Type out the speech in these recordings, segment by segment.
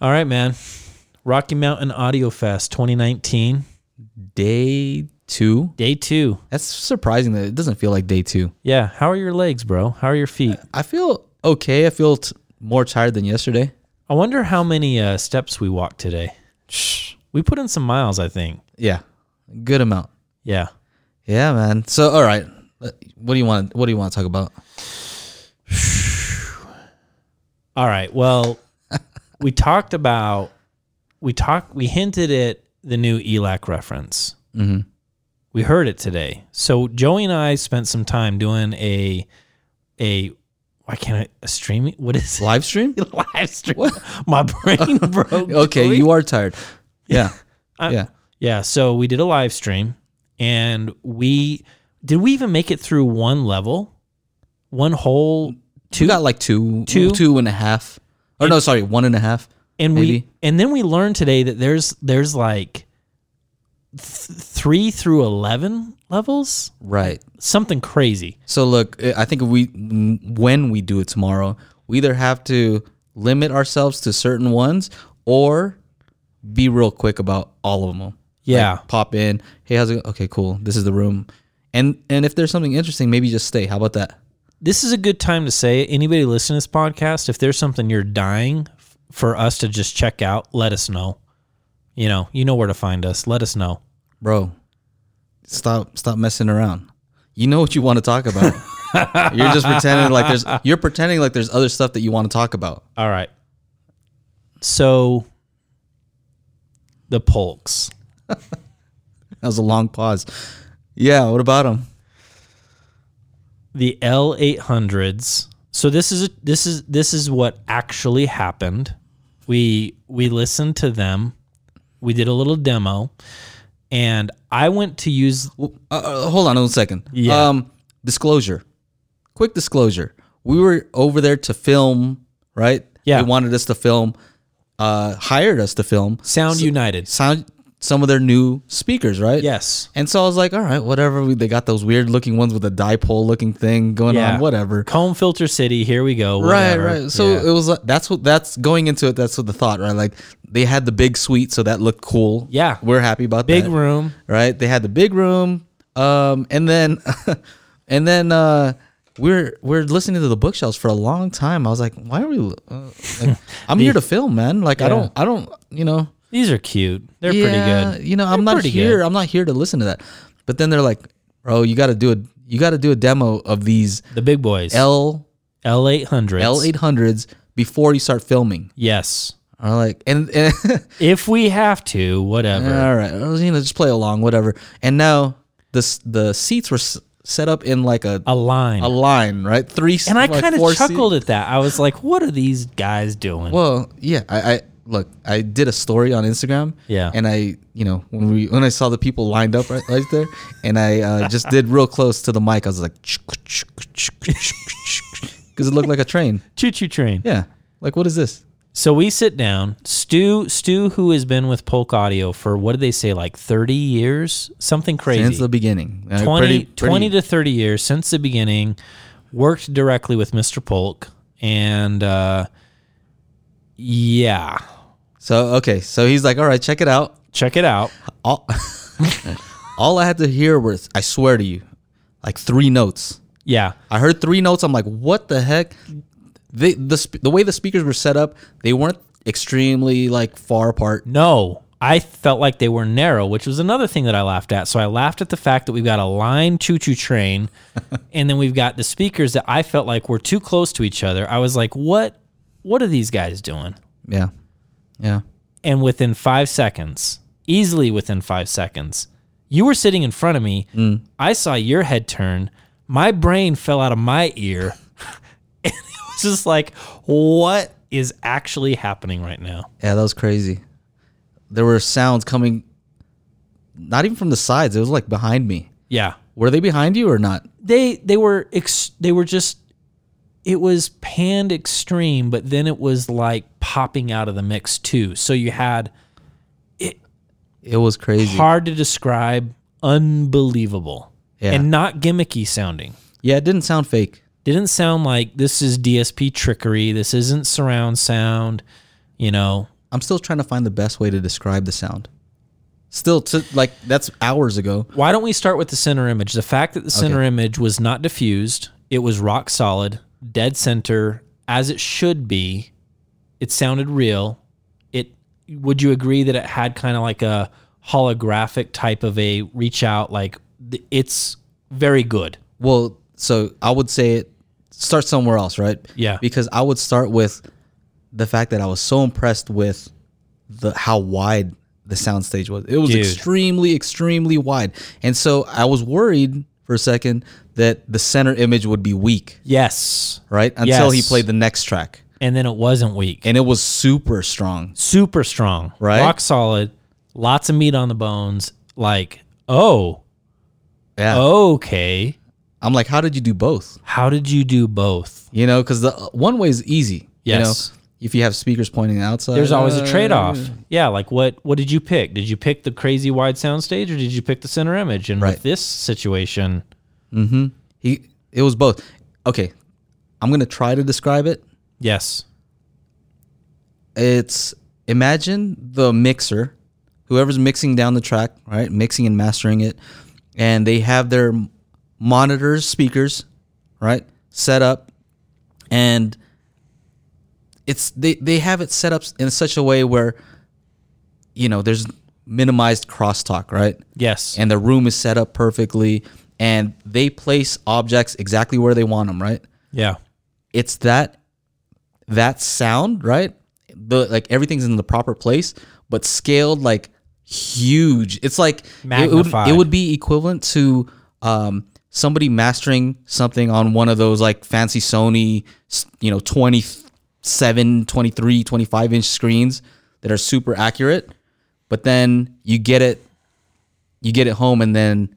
All right, man. Rocky Mountain Audio Fest 2019, Day two. day two. That's surprising that it doesn't feel like day two. Yeah. How are your legs, bro? How are your feet? I feel okay. I feel t- more tired than yesterday. I wonder how many uh, steps we walked today. Shh. We put in some miles, I think. Yeah, good amount. Yeah. Yeah, man. So, all right. Uh, What do you want? What do you want to talk about? All right. Well, we talked about we talked we hinted at the new ELAC reference. Mm-hmm. We heard it today. So Joey and I spent some time doing a a why can't I a streaming? What is it? Live stream? live stream? My brain broke. Okay, Joey. you are tired. Yeah, I- yeah. Yeah, so we did a live stream and we did we even make it through one level? One whole Two two got like two, Two? two and a half. Or no, sorry, one and a half. and we and then we learned today that there's there's like th- 3 through 11 levels, Right. something crazy. So look, eh, I think we mm, when we do it tomorrow, we either have to limit ourselves to certain ones or be real quick about all of them. Yeah. Like, pop in. Hey, how's it? Okay, cool. This is the room. And and if there's something interesting, maybe just stay. How about that? This is a good time to say. Anybody listening to this podcast, if there's something you're dying for us to just check out, let us know. You know, you know where to find us. Let us know. bro stop stop messing around you know what you want to talk about you're just pretending like there's you're pretending like there's other stuff that you want to talk about All right. So the Polks. that was a long pause yeah what about them the L800s. So this is this is this is what actually happened. We we listened to them. We did a little demo and I went to use uh, uh, hold on a second Yeah. um disclosure quick disclosure we were over there to film right Yeah. they wanted us to film uh hired us to film Sound United. sound some of their new speakers right Yes. and so I was like, all right, whatever. We, they got those weird looking ones with a dipole looking thing going Yeah. on, whatever. Comb Filter City, here we go. Right, whatever. right. So Yeah. it was like that's what that's going into it. That's what the thought, right? Like they had the big suite, so that looked cool. Yeah. we're happy about big that. Big room. right? They had the big room, um, and then and then uh, we're we're listening to the bookshelves for a long time. I was like, why are we? Uh, like, I'm here to film, man. Like I don't I don't you know. These are cute. They're yeah, pretty good. You know, I'm not pretty here. good. I'm not here to listen to that. But then they're like, bro, you got to do a you got to do a demo of these The big boys. L L800s. L800s before you start filming. Yes. I'm like, and, and If we have to, whatever. all right, I was, you know, just play along, whatever. And now the s- the seats were s- set up in like a a line. a line, right? Three, and I like kind four of seat- chuckled at that. I was like, what are these guys doing? Well, yeah, I, I look, I did a story on Instagram. Yeah. and I, you know, when we when I saw the people lined up right, right there, and I uh, just did real close to the mic. I was like, because it looked like a train. Choo choo train. Yeah, like what is this? So we sit down. Stu, Stu, who has been with Polk Audio for what did they say, like 30 years? Something crazy. Since the beginning, Uh, 20, pretty- pretty- 20 to 30 years since the beginning. Worked directly with Mr. Polk. And uh, yeah, So okay, so he's like, all right, check it out. check it out. All, all I had to hear was, I swear to you, like three notes. Yeah. I heard three notes. I'm like, what the heck? They, the sp- the way the speakers were set up, they weren't extremely like far apart. No, I felt like they were narrow, which was another thing that I laughed at. So I laughed at the fact that we've got a line choo choo train, and then we've got the speakers that I felt like were too close to each other. I was like, what? What are these guys doing? Yeah, yeah. And within five seconds, easily within five seconds, you were sitting in front of me. Mm. I saw your head turn. My brain fell out of my ear. and it was just like, what is actually happening right now? Yeah, that was crazy. There were sounds coming, not even from the sides. It was like behind me. Yeah. Were they behind you or not? they they were ex- they were just it was panned extreme but then it was like popping out of the mix too so you had It It was crazy. hard to describe unbelievable Yeah. and not gimmicky sounding Yeah, it didn't sound fake. didn't sound like this is DSP trickery this isn't surround sound you know I'm still trying to find the best way to describe the sound. Still, to like that's hours ago. Why don't we start with the center image? The fact that the center image was not diffused, it was rock solid, dead center, as it should be. It sounded real. It would you agree that it had kind of like a holographic type of a reach out like it's very good. Well, so I would say it start somewhere else, right? Yeah. Because I would start with the fact that I was so impressed with the how wide the soundstage was. It was Dude. extremely, extremely wide. And so I was worried for a second that the center image would be weak, Yes. right? Until he played the next track. And then it wasn't weak. And it was super strong. Super strong. Right? Rock solid. Lots of meat on the bones. Like, oh, Yeah. okay. I'm like, how did you do both? How did you do both? You know, because the one way is easy. Yes. You know, if you have speakers pointing outside, There's always a uh, trade off. Yeah, like what what did you pick? Did you pick the crazy wide sound stage or did you pick the center image? And Right. with this situation, Mm-hmm. He it was both. Okay, I'm gonna try to describe it. yes. It's imagine the mixer, whoever's mixing down the track, right, mixing and mastering it, and they have their monitors, speakers, right, set up, and it's they they have it set up in such a way where, you know, there's minimized crosstalk, right? Yes. and the room is set up perfectly and they place objects exactly where they want them right? Yeah. it's that that sound right? The like everything's in the proper place but scaled like huge. It's like it would, it would be equivalent to um somebody mastering something on one of those like fancy sony you know 27 23 25 inch screens that are super accurate but then you get it you get it home and then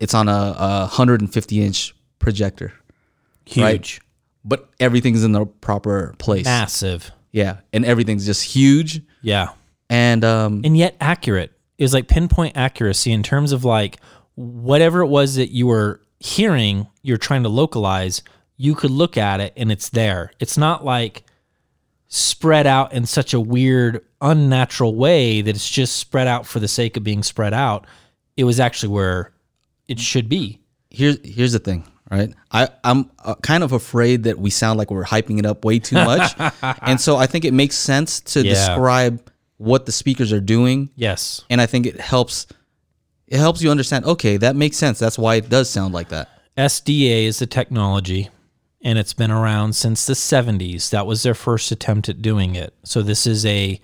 it's on a, a 150 inch projector Huge. Right. but everything's in the proper place Massive. yeah and everything's just huge Yeah. and um And yet accurate. It was like pinpoint accuracy in terms of like whatever it was that you were hearing, you're trying to localize, you could look at it and it's there. It's not like spread out in such a weird, unnatural way that it's just spread out for the sake of being spread out. It was actually where it should be. here's here's the thing right i i'm uh, kind of afraid that we sound like we're hyping it up way too much and so i think it makes sense to Yeah. describe what the speakers are doing Yes. and i think it helps it helps you understand okay that makes sense that's why it does sound like that SDA is the technology and it's been around since the 70s. That was their first attempt at doing it. So this is a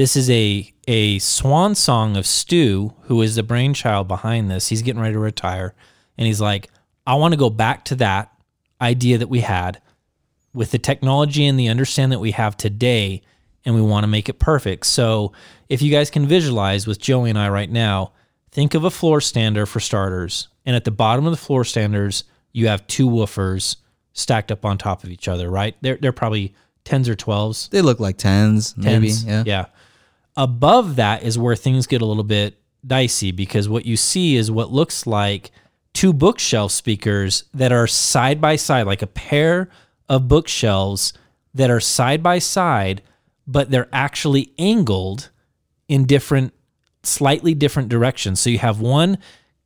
this is a a swan song of Stu, who is the brainchild behind this. He's getting ready to retire and he's like, "I want to go back to that idea that we had with the technology and the understanding that we have today and we want to make it perfect. So, if you guys can visualize with Joey and I right now, think of a floor stander for starters. And at the bottom of the floor standers, you have two woofers stacked up on top of each other, right? They're they're probably 10s or 12s. they look like 10s maybe yeah Yeah. Above that is where things get a little bit dicey because what you see is what looks like two bookshelf speakers that are side by side, like a pair of bookshelves that are side by side, but they're actually angled in different, slightly different directions. So you have one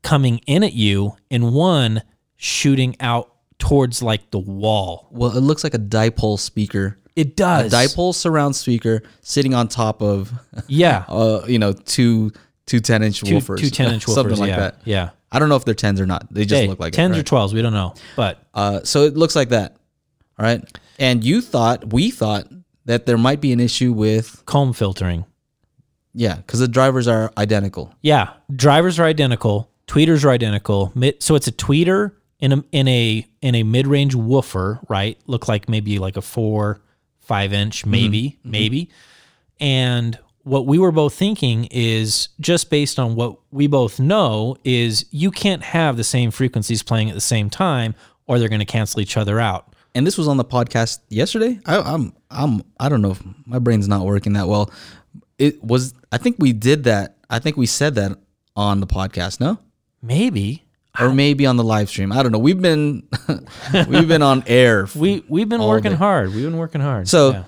coming in at you and one shooting out towards like the wall. well it looks like a dipole speaker It does. A dipole surround speaker sitting on top of Yeah. uh you know two two ten inch two, woofers two 10 inch woofers. something like yeah, that Yeah. i don't know if they're 10s or not they just Hey, look like 10s it, or 12s, we don't know. But Uh, so it looks like that, all right? And you thought, we thought that there might be an issue with, comb filtering. yeah, because the drivers are identical. Yeah. Drivers are identical. Tweeters are identical. So it's a tweeter in a in a in a mid range woofer, right? Look like maybe like a four, five inch, mm-hmm. maybe, mm-hmm. maybe. And what we were both thinking is just based on what we both know is you can't have the same frequencies playing at the same time or they're going to cancel each other out. And this was on the podcast yesterday. I, I'm, I'm, I don't know if my brain's not working that well. It was, I think we did that. I think we said that on the podcast, no? Maybe. Or maybe on the live stream. I don't know. We've been, we've been on air. We we've been working day. hard. We've been working hard. So- Yeah.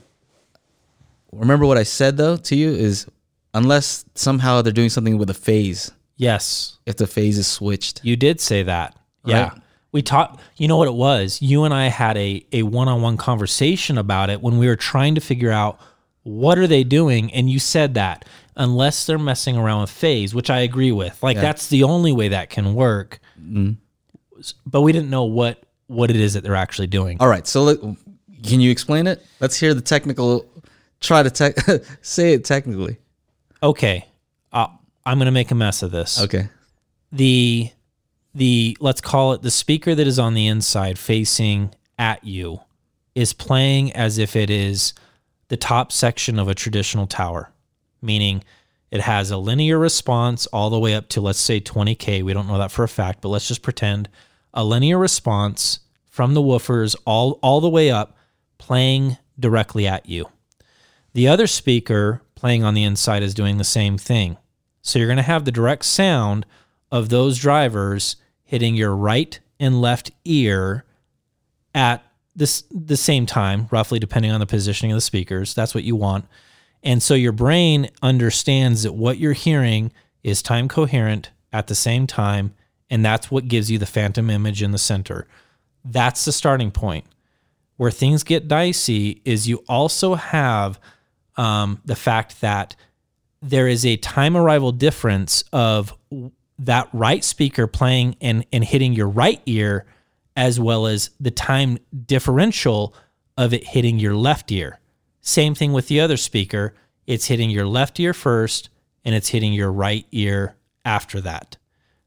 remember what I said though to you is unless somehow they're doing something with a phase, Yes, if the phase is switched. you did say that. Yeah. We talked, you know what it was? You and I had a, a one-on-one conversation about it when we were trying to figure out what are they doing and you said that unless they're messing around with phase, which I agree with. Like that's the only way that can work. But we didn't know what what it is that they're actually doing. All right, so let, can you explain it? Let's hear the technical. Try to tech say it technically. Okay. Uh, I'm going to make a mess of this. Okay. the the let's call it the speaker that is on the inside facing at you is playing as if it is the top section of a traditional tower meaning it has a linear response all the way up to let's say 20k we don't know that for a fact but let's just pretend a linear response from the woofers all all the way up playing directly at you the other speaker playing on the inside is doing the same thing. So you're going to have the direct sound of those drivers hitting your right and left ear at this the same time, roughly depending on the positioning of the speakers. That's what you want. And so your brain understands that what you're hearing is time coherent at the same time, and that's what gives you the phantom image in the center. That's the starting point. Where things get dicey is you also have um, the fact that there is a time arrival difference of that right speaker playing and, and hitting your right ear, as well as the time differential of it hitting your left ear. Same thing with the other speaker. It's hitting your left ear first and it's hitting your right ear after that.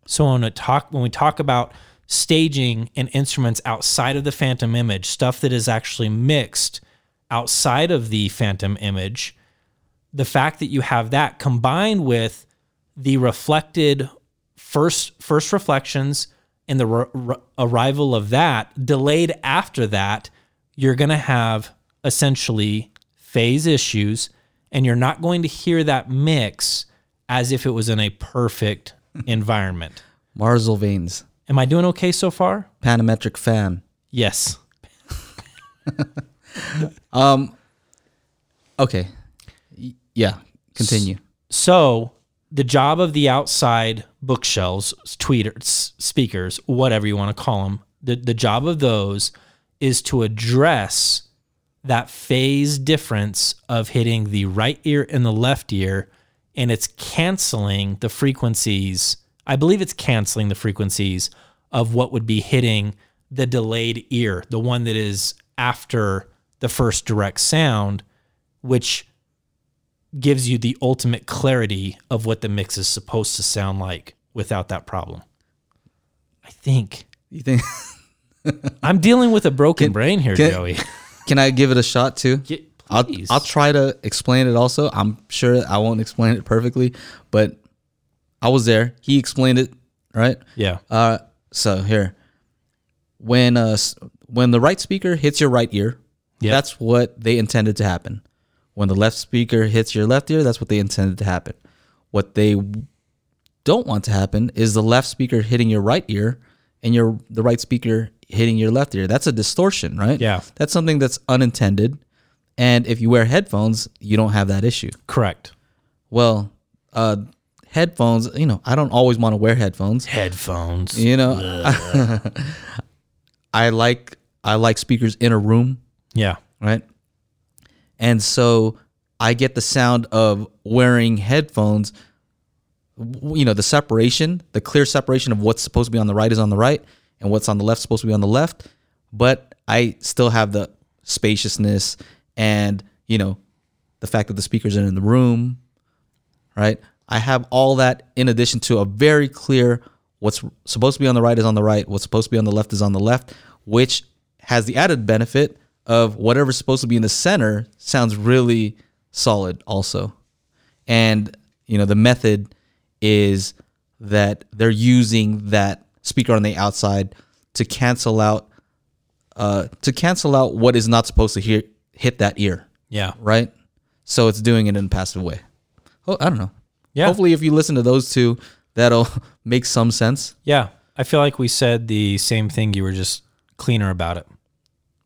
So when we talk when we talk about staging and instruments outside of the phantom image, stuff that is actually mixed outside of the phantom image, the fact that you have that combined with the reflected first first reflections and the r- r- arrival of that delayed after that, you're going to have essentially phase issues and you're not going to hear that mix as if it was in a perfect environment. Marsal veins, Am I doing okay so far? panometric fan. Yes. um. Okay. Yeah. Continue. So the job of the outside bookshelves, tweeters, speakers, whatever you want to call them, the, the job of those is to address that phase difference of hitting the right ear and the left ear, and it's canceling the frequencies. I believe it's canceling the frequencies of what would be hitting the delayed ear, the one that is after the first direct sound, which gives you the ultimate clarity of what the mix is supposed to sound like without that problem. I think You think? I'm dealing with a broken Can- brain here, can- Joey. Can I give it a shot too? Get- I'll. I'll try to explain it. Also, I'm sure I won't explain it perfectly, but I was there. He explained it, right? yeah. Uh, so here, when uh when the right speaker hits your right ear, Yep. that's what they intended to happen. When the left speaker hits your left ear, that's what they intended to happen. What they don't want to happen is the left speaker hitting your right ear and your the right speaker hitting your left ear. That's a distortion, right? Yeah. That's something that's unintended. And if you wear headphones, you don't have that issue. Correct. Well, uh headphones, you know, I don't always want to wear headphones. Headphones. You know, I like I like speakers in a room, Yeah. right? And so I get the sound of wearing headphones. You know, the separation, the clear separation of what's supposed to be on the right is on the right, and what's on the left is supposed to be on the left. But I still have the spaciousness and you know the fact that the speakers are in the room, right? I have all that in addition to a very clear what's supposed to be on the right is on the right, what's supposed to be on the left is on the left, which has the added benefit of whatever's supposed to be in the center sounds really solid also. And you know, the method is that they're using that speaker on the outside to cancel out uh to cancel out what is not supposed to hear hit that ear Yeah. right? So it's doing it in a passive way. Oh, I don't know. Yeah. Hopefully, if you listen to those two, that'll make some sense. Yeah. I feel like we said the same thing. You were just cleaner about it.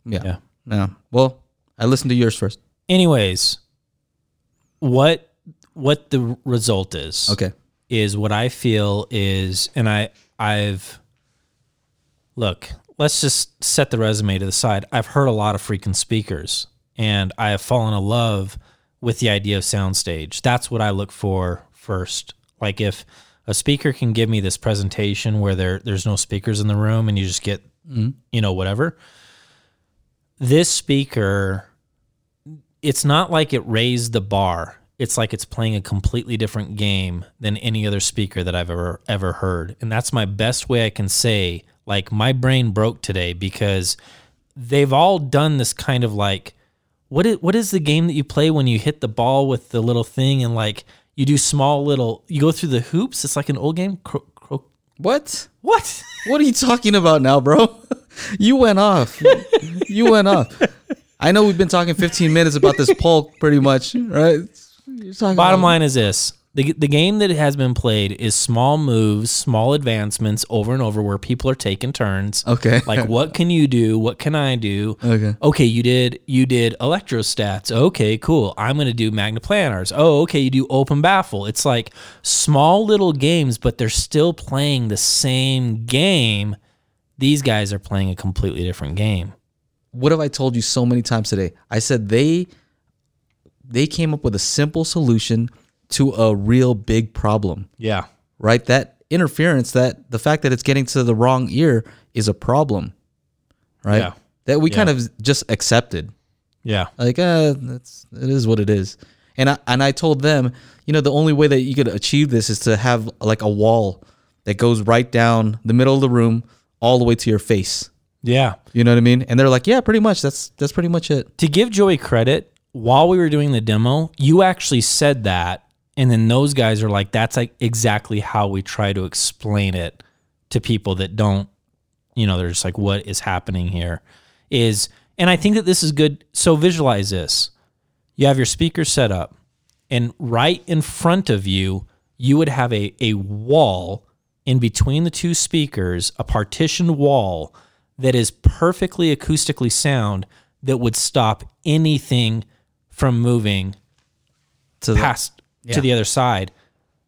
Yeah. Yeah. Yeah. Well, I listened to yours first. Anyways, what what the result is. Okay. is what I feel is, and I I've look. Let's just set the resume to the side. I've heard a lot of freaking speakers, and I have fallen in love with the idea of soundstage. That's what I look for first. Like if a speaker can give me this presentation where there there's no speakers in the room and you just get mm-hmm. you know whatever. This speaker it's not like it raised the bar. It's like it's playing a completely different game than any other speaker that I've ever ever heard. And that's my best way I can say like my brain broke today because they've all done this kind of like what is what is the game that you play when you hit the ball with the little thing and like you do small little you go through the hoops? It's like an old game. Cro- cro- What? what? What are you talking about now, bro? you went off. you went off. I know we've been talking 15 minutes about this poll pretty much, right? You're talking Bottom about- line is this. The, the game that has been played is small moves, small advancements over and over where people are taking turns. Okay. Like what can you do? What can I do? Okay. Okay, you did you did electrostats. Okay, cool. I'm going to do magneplanars. Oh, okay, you do open baffle. It's like small little games but they're still playing the same game. These guys are playing a completely different game. what have I told you so many times today? I said they they came up with a simple solution to a real big problem, Yeah. right? That interference, that the fact that it's getting to the wrong ear is a problem, right? Yeah. That we kind of just accepted. Yeah. Like, uh, that's it is what it is. And I and I told them, you know, the only way that you could achieve this is to have like a wall that goes right down the middle of the room all the way to your face. Yeah. You know what I mean? And they're like, yeah, pretty much. That's that's pretty much it. to give Joey credit, while we were doing the demo, you actually said that, and then those guys are like, "That's like exactly how we try to explain it to people that don't, you know, they're just like, what is happening here?" Is and I think that this is good. So visualize this: you have your speaker set up, and right in front of you, you would have a a wall in between the two speakers, a partitioned wall that is perfectly acoustically sound that would stop anything from moving To the, past to the other side.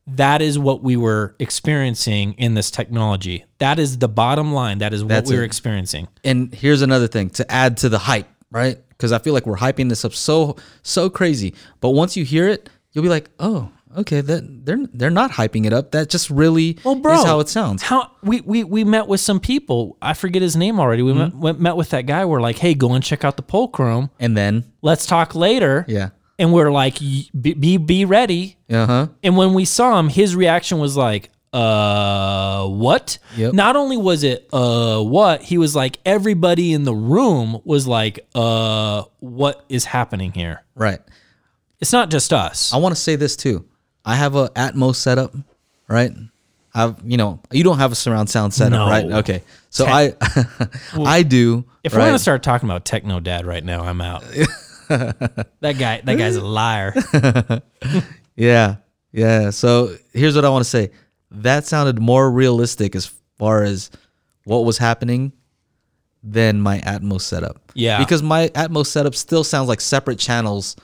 That is what we were experiencing in this technology. That is the bottom line. That is what That's we were it. experiencing. and here's another thing to add to the hype, right? Because I feel like we're hyping this up so so crazy. But once you hear it, you'll be like, oh, okay, that they're they're not hyping it up. That just really Well, bro, is how it sounds. How we, we we met with some people. I forget his name already. We Mm-hmm. met, went, met with that guy. We're like, hey, go and check out the Polk room. And then, Let's talk later. yeah, And we're like, be be, be ready. uh huh, And when we saw him, his reaction was like, uh, what? Yep. Not only was it, uh, what? He was like, everybody in the room was like, uh, what is happening here? right. It's not just us. I want to say this too. I have a Atmos setup, right? I've you know you don't have a surround sound setup, No. right? Okay, so I I do. if right? we're gonna start talking about Techno Dad right now, I'm out. that guy, that guy's a liar. Yeah. Yeah. So here's what I want to say. That sounded more realistic as far as what was happening than my Atmos setup. Yeah. Because my Atmos setup still sounds like separate channels,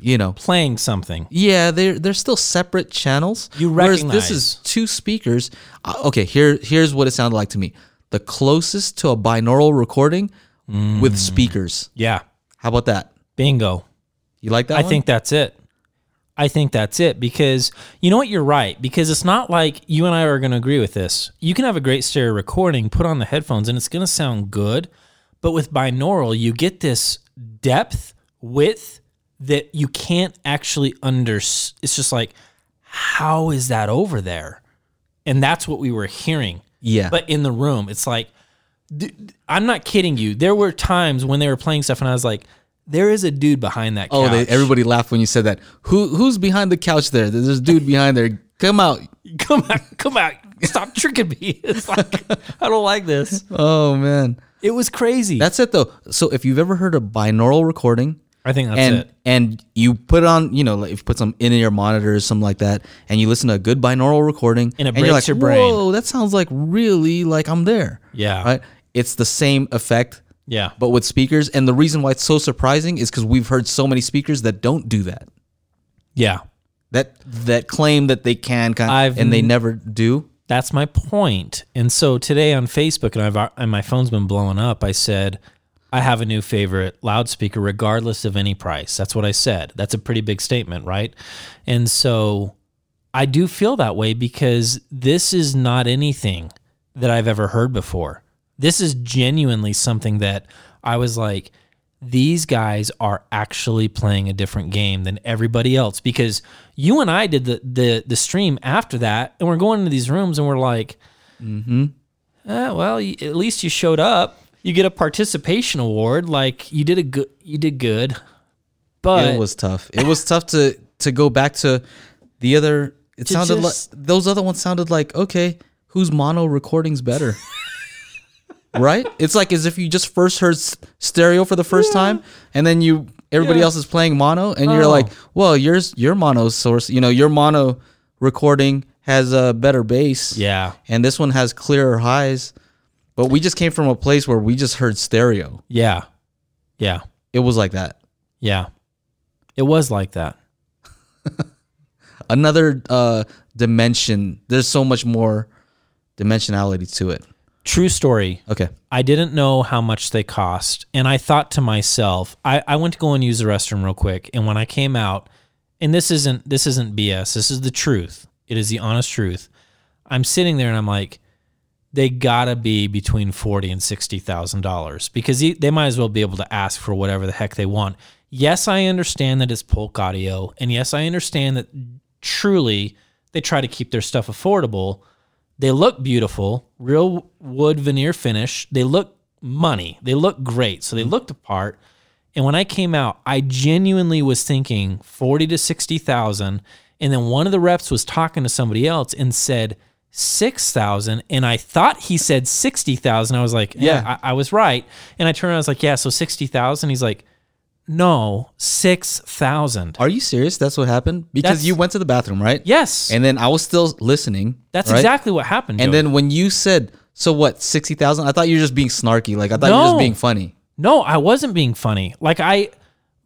you know. Playing something. Yeah, they're they're still separate channels. You Whereas recognize. this is two speakers. Uh, okay, here here's what it sounded like to me. The closest to a binaural recording Mm. with speakers. Yeah. How about that? Bingo. You like that I one? think that's it. I think that's it because you know what? You're right. Because it's not like you and I are going to agree with this. You can have a great stereo recording, put on the headphones, and it's going to sound good. But with binaural, you get this depth, width that you can't actually under. It's just like, how is that over there? And that's what we were hearing. Yeah. But in the room, it's like, I'm not kidding you. There were times when they were playing stuff, and I was like, there is a dude behind that couch. Oh, they, everybody laughed when you said that. Who who's behind the couch there? There's a dude behind there. Come out. come out, come out, stop tricking me. It's like I don't like this. Oh man. It was crazy. That's it though. So if you've ever heard a binaural recording I think that's and it. and you put on, you know, like if you put some in ear monitors, something like that, and you listen to a good binaural recording, And it you're breaks like, your brain. Whoa, that sounds like really like I'm there. Yeah. Right? It's the same effect, Yeah. but with speakers. And the reason why it's so surprising is because we've heard so many speakers that don't do that. Yeah. that that claim that they can kind I've and they never do. That's my point. And so today on Facebook, and I've uh, and my phone's been blowing up. I said, I have a new favorite loudspeaker, regardless of any price. That's what I said. That's a pretty big statement, right? And so I do feel that way because this is not anything that I've ever heard before. This is genuinely something that I was like, these guys are actually playing a different game than everybody else because you and I did the the the stream after that and we're going into these rooms and we're like eh, well at least you showed up you get a participation award like you did a good you did good but it was tough. It was tough to to go back to the other. It sounded just- like those other ones sounded like okay, whose mono recording's better? right? It's like as if you just first heard s- stereo for the first time, and then you everybody Yeah. else is playing mono, and you're Oh. like, well, yours your mono source, you know, your mono recording has a better bass, yeah and this one has clearer highs. But we just came from a place where we just heard stereo. yeah yeah It was like that. yeah it was like that another uh dimension there's so much more dimensionality to it true story okay I didn't know how much they cost. And I thought to myself, I, I went to go and use the restroom real quick. And when I came out, and this isn't this isn't BS, this is the truth. It is the honest truth. I'm sitting there and I'm like, they gotta be between forty and sixty thousand dollars because they might as well be able to ask for whatever the heck they want. Yes, I understand that it's Polk Audio, and yes, I understand that truly they try to keep their stuff affordable. They look beautiful, real wood veneer finish. They look money. They look great. So they mm-hmm. looked the part. And when I came out, I genuinely was thinking 40 to 60,000. And then one of the reps was talking to somebody else and said 6,000. And I thought he said 60,000. I was like, yeah, Yeah. I, I was right. And I turned around, I was like, yeah, so 60,000. He's like, no, 6,000. are you serious that's what happened because That's- you went to the bathroom right Yes. and then i was still listening that's right? exactly what happened. and Joey. then when you said so what 60000 i thought you were just being snarky like i thought you were just being funny No, I wasn't being funny. Like I,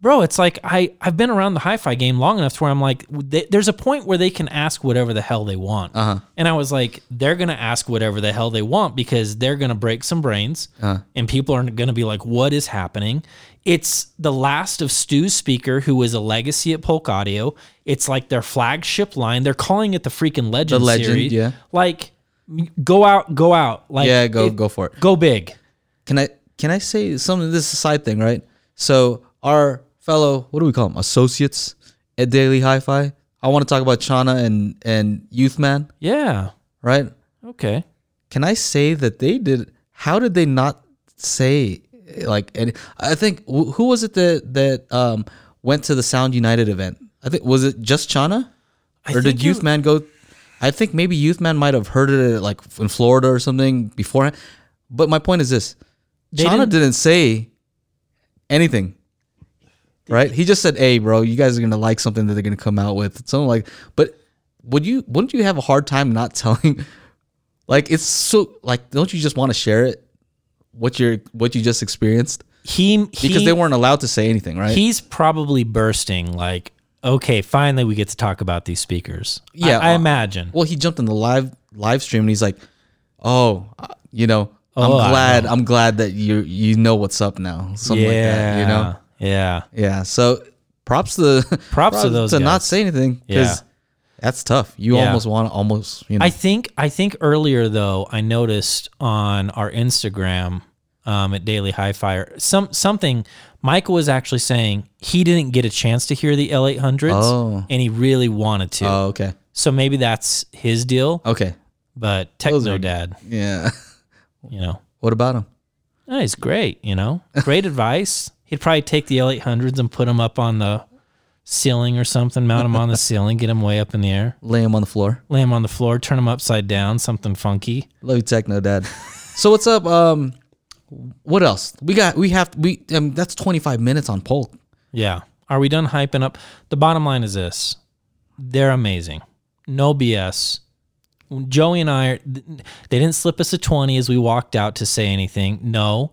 bro, it's like I I've been around the hi-fi game long enough to where I'm like, they, there's a point where they can ask whatever the hell they want. Uh-huh. And I was like, they're gonna ask whatever the hell they want because they're gonna break some brains, and people are gonna be like, what is happening? It's the last of Stu's speaker, who is a legacy at Polk Audio. It's like their flagship line. They're calling it the freaking Legend, The Legend, series. yeah. Like, go out, go out. Like, yeah go it- go for it go big. can i can i say something this is a side thing right so our fellow what do we call them associates at daily hi-fi i want to talk about chana and and youth man Yeah. right Okay. can I say that they did? How did they not say like? And I think who was it that that um, went to the Sound United event? I think was it just Chana, I or did think Youth it- Man go? I think maybe Youth Man might have heard it like in Florida or something beforehand. But my point is this: Chana didn't- didn't, say anything. Right? He just said, "Hey, bro, you guys are gonna like something that they're gonna come out with." Something like, but would you? Wouldn't you have a hard time not telling? Like, it's so like, don't you just want to share it? What you're, what you just experienced? He, Because he they weren't allowed to say anything, right? he's probably bursting like okay finally we get to talk about these speakers Yeah, i, I uh, imagine well, he jumped in the live live stream and he's like, "Oh, uh, you know, Oh, I'm glad. I'm glad that you you know what's up now." Something yeah like that, you know. Yeah Yeah. So props to Props to those to not say anything Yeah. because that's tough. You Yeah. almost want to almost you know. i think i think earlier though i noticed on our instagram um, at daily hi-fi or some something michael was actually saying he didn't get a chance to hear the l800s Oh. and he really wanted to oh, okay. so maybe that's his deal Okay. but techno are- dad Yeah. you know what about him? Oh, he's great, you know. Great advice. He'd probably take the L800s and put them up on the ceiling or something, mount them on the ceiling, get them way up in the air, Lay them on the floor. lay them on the floor, turn them upside down, something funky. Love you, techno dad. so what's up? Um, what else? We got. We have. We. Um, that's 25 minutes on Polk. Yeah. Are we done hyping up? The bottom line is this they're amazing. No BS. Joey and I, are, they didn't slip us a 20 as we walked out to say anything. No,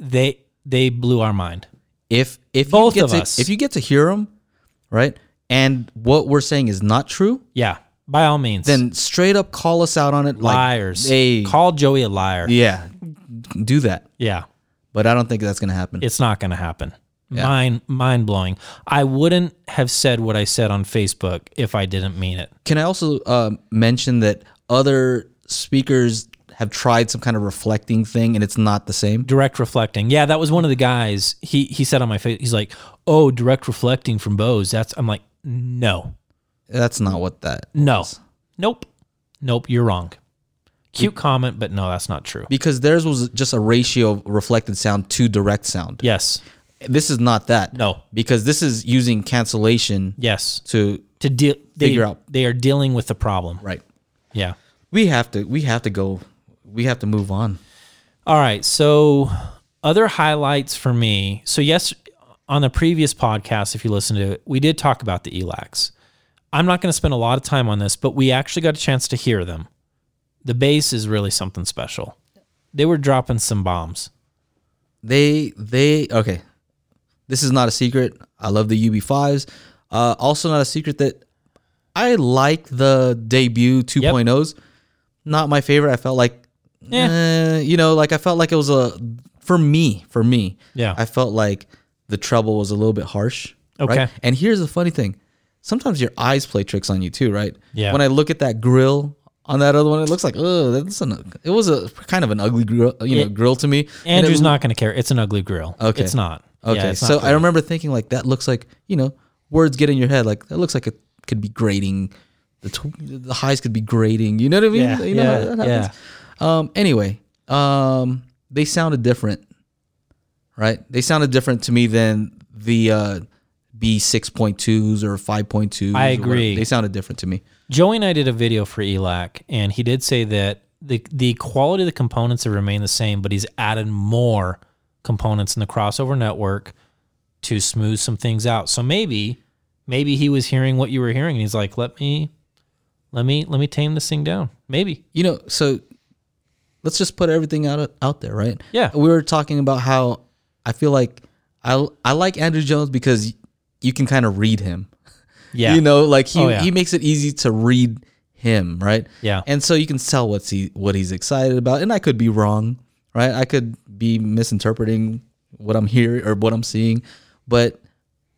they they blew our mind. If if Both you get of to, us. if you get to hear them, right? and what we're saying is not true, Yeah, by all means. then straight up call us out on it. Like, liars. Hey, Call Joey a liar. yeah, do that. Yeah, But I don't think that's gonna happen. it's not going to happen. Mind mind blowing. I wouldn't have said what I said on Facebook if I didn't mean it. Can I also uh, mention that other speakers have tried some kind of reflecting thing, and it's not the same. Direct reflecting. Yeah, that was one of the guys. He he said on my face. He's like, "Oh, direct reflecting from Bose." That's. I'm like, no, That's not what that. no, nope, nope. You're wrong. Cute comment, but no, that's not true. Because theirs was just a ratio of reflected sound to direct sound. Yes, This is not that. No. Because this is using cancellation yes. to To deal, Figure out. They are dealing with the problem. right. Yeah. We have to we have to go we have to move on. All right. So, other highlights for me. So, yes, on the previous podcast, if you listen to it, we did talk about the ELACs. I'm not going to spend a lot of time on this, but we actually got a chance to hear them. The bass is really something special. They were dropping some bombs. They they okay. This is not a secret. I love the UB5s. Uh, also not a secret that I like the debut 2.0s. Not my favorite. I felt like eh, you know, like I felt like it was a for me, for me. Yeah. I felt like the treble was a little bit harsh. Okay. Right? And here's the funny thing. Sometimes your eyes play tricks on you too, right? Yeah. When I look at that grill on that other one, it looks like oh, that's an. It was a kind of an ugly grill, you know, Yeah. grill to me. And Andrew's it, not going to care. It's an ugly grill. Okay. It's not. Okay, Yeah, it's not so I remember thinking like that looks like you know words get in your head like that looks like it could be grating, the tw- the highs could be grading. You know what I mean? Yeah, you know yeah, how that happens? Um. Anyway, um, they sounded different, right? They sounded different to me than the uh, B six point twos or five point twos. I agree. They sounded different to me. Joey and I did a video for ELAC, and he did say that the the quality of the components have remained the same, but he's added more components in the crossover network to smooth some things out. So maybe, maybe he was hearing what you were hearing, and he's like, "Let me, let me, let me tame this thing down." Maybe. You know, so let's just put everything out out there, right? Yeah. We were talking about how I feel like I I like Andrew Jones because you can kind of read him. Yeah. You know, like he Oh, yeah. he makes it easy to read him, right? Yeah. And so you can tell what's he what he's excited about, and I could be wrong, right? I could be misinterpreting what I'm hearing or what I'm seeing, but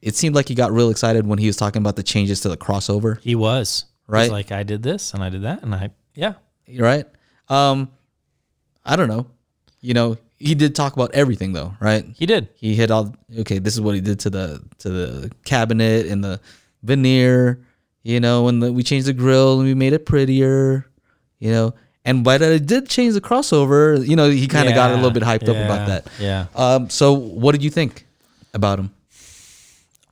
it seemed like he got real excited when he was talking about the changes to the crossover, he was Right. He's like, I did this and I did that, and I yeah, right? Um, I don't know, you know, he did talk about everything though, right? he did. He hit all okay. This is what he did to the to the cabinet and the veneer. You know, and the, we changed the grill and we made it prettier. You know, and but I did change the crossover. You know, he kind of got a little bit hyped up about that. Yeah. Um. So, what did you think about him?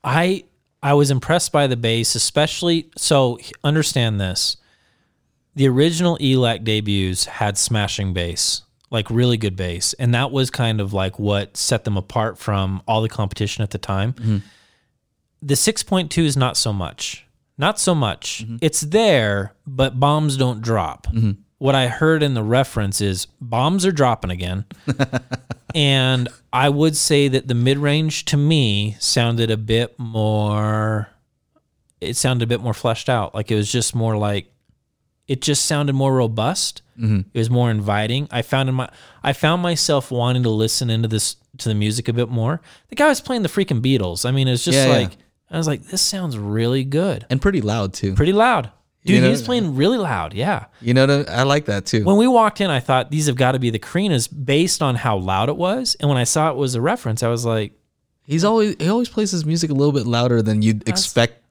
I I was impressed by the bass, especially so understand this. The original ELAC debuts had smashing bass, like really good bass, and that was kind of like what set them apart from all the competition at the time. Mm-hmm. The 6.2 is not so much. Not so much. Mm-hmm. It's there, but bombs don't drop. Mm-hmm. What I heard in the reference is bombs are dropping again. and I would say that the mid range to me sounded a bit more. It sounded a bit more fleshed out. Like it was just more like, it just sounded more robust. Mm-hmm. It was more inviting. I found in my, I found myself wanting to listen into this to the music a bit more. The guy was playing the freaking Beatles. I mean, it's just Yeah, yeah. like I was like, this sounds really good, And pretty loud too. pretty loud, dude. You know- he was playing really loud. Yeah. You know, what I I like that too. When we walked in, I thought these have got to be the Carinas based on how loud it was. And when I saw it was a reference, I was like, He's always he always plays his music a little bit louder than you'd expect.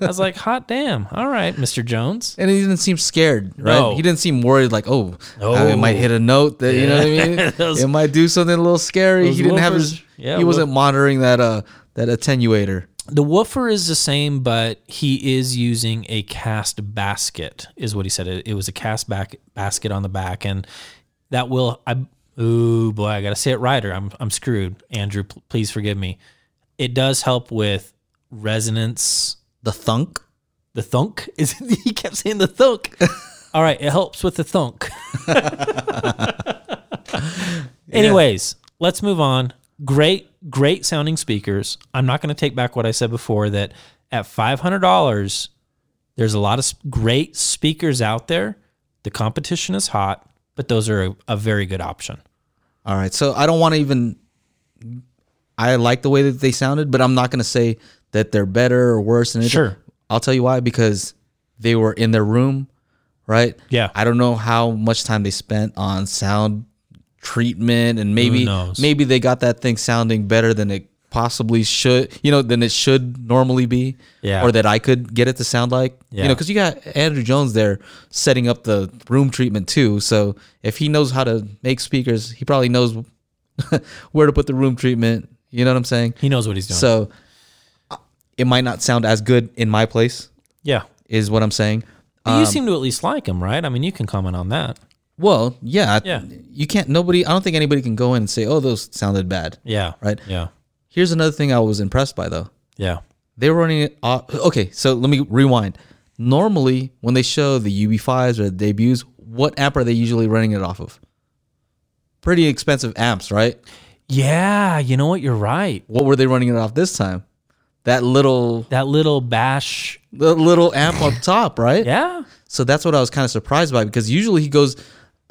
I was like, hot damn. All right, Mr. Jones. And he didn't seem scared, right? No. He didn't seem worried, like, oh, No. it might hit a note that you know what I mean. Those- it might do something a little scary. He didn't have his. yeah, he wasn't monitoring that uh that attenuator. The woofer is the same, but he is using a cast basket, is what he said. It, it was a cast back basket on the back, and that will. I oh boy, I got to say it right, or I'm I'm screwed. Andrew, please forgive me. It does help with resonance. The thunk. The thunk is he kept saying the thunk. All right, it helps with the thunk. Anyways, let's move on. Great, great sounding speakers. I'm not going to take back what I said before that At five hundred dollars, there's a lot of great speakers out there. The competition is hot, but those are a, a very good option. All right. So I don't want to even. I like the way that they sounded, but I'm not going to say that they're better or worse than anything. Sure. I'll tell you why because they were in their room, right? Yeah. I don't know how much time they spent on sound treatment and maybe maybe they got that thing sounding better than it possibly should, you know, than it should normally be. Yeah. Or that I could get it to sound like. Yeah. You know, because you got Andrew Jones there setting up the room treatment too. So if he knows how to make speakers, he probably knows where to put the room treatment. You know what I'm saying? He knows what he's doing. So it might not sound as good in my place, yeah. is what I'm saying. But you um, seem to at least like him, right? I mean, you can comment on that. Well, yeah, Yeah. You can't. Nobody. I don't think anybody can go in and say, "Oh, those sounded bad." Yeah. Right. Yeah. Here's another thing I was impressed by, though. Yeah. They were running it. Off, okay, so let me rewind. Normally, when they show the UB5s or the debuts, what amp are they usually running it off of? Pretty expensive amps, right? Yeah. You know what? You're right. What were they running it off this time? That little, That little bash. the little amp up top, right? Yeah. So that's what I was kind of surprised by because usually he goes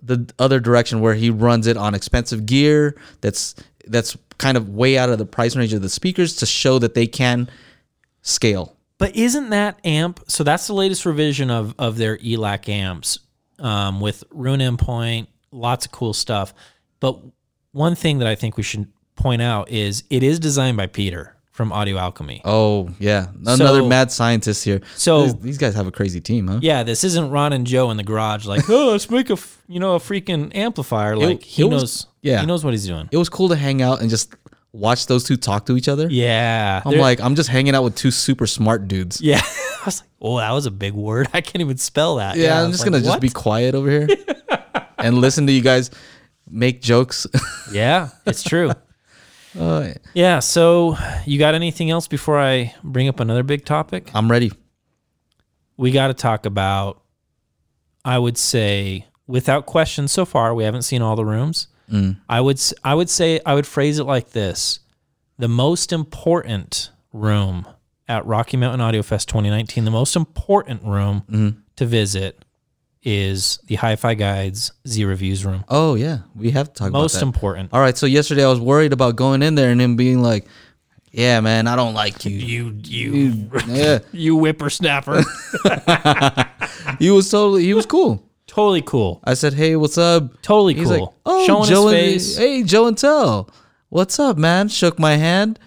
the other direction where he runs it on expensive gear that's that's kind of way out of the price range of the speakers to show that they can scale. But isn't that amp? So that's the latest revision of of their ELAC amps um, with Roon endpoint, lots of cool stuff. But one thing that I think we should point out is it is designed by Peter from Audio Alchemy. Oh yeah, another So- mad scientist here. So- these, these guys have a crazy team, huh? Yeah, this isn't Ron and Joe in the garage like, oh, let's make a f- you know a freaking amplifier. Like he it was- knows, yeah. he knows what he's doing. It was cool to hang out and just watch those two talk to each other. Yeah, I'm they're- like, I'm just hanging out with two super smart dudes. yeah. I was like, oh, that was a big word. I can't even spell that. Yeah, I I'm was just like, gonna just what? be quiet over here and listen to you guys make jokes. Yeah, it's true. Uh, Yeah. So, you got anything else before I bring up another big topic? I'm ready. We got to talk about, I would say, without question, so far, we haven't seen all the rooms. I would, I would say, I would phrase it like this the most important room at Rocky Mountain Audio Fest 2019, the most important room to visit is the Hi Fi Guides Z Reviews room. Oh yeah, we have to talk Most about that. Most important. All right, so yesterday I was worried about going in there and him being like, "Yeah, man, I don't like you." You, you, Yeah, you whippersnapper. he was totally he was cool. totally cool. I said, "Hey, what's up?" Totally He's cool. like, "Oh, Showing Joe his face. and hey, Joe and Tell, what's up, man?" Shook my hand.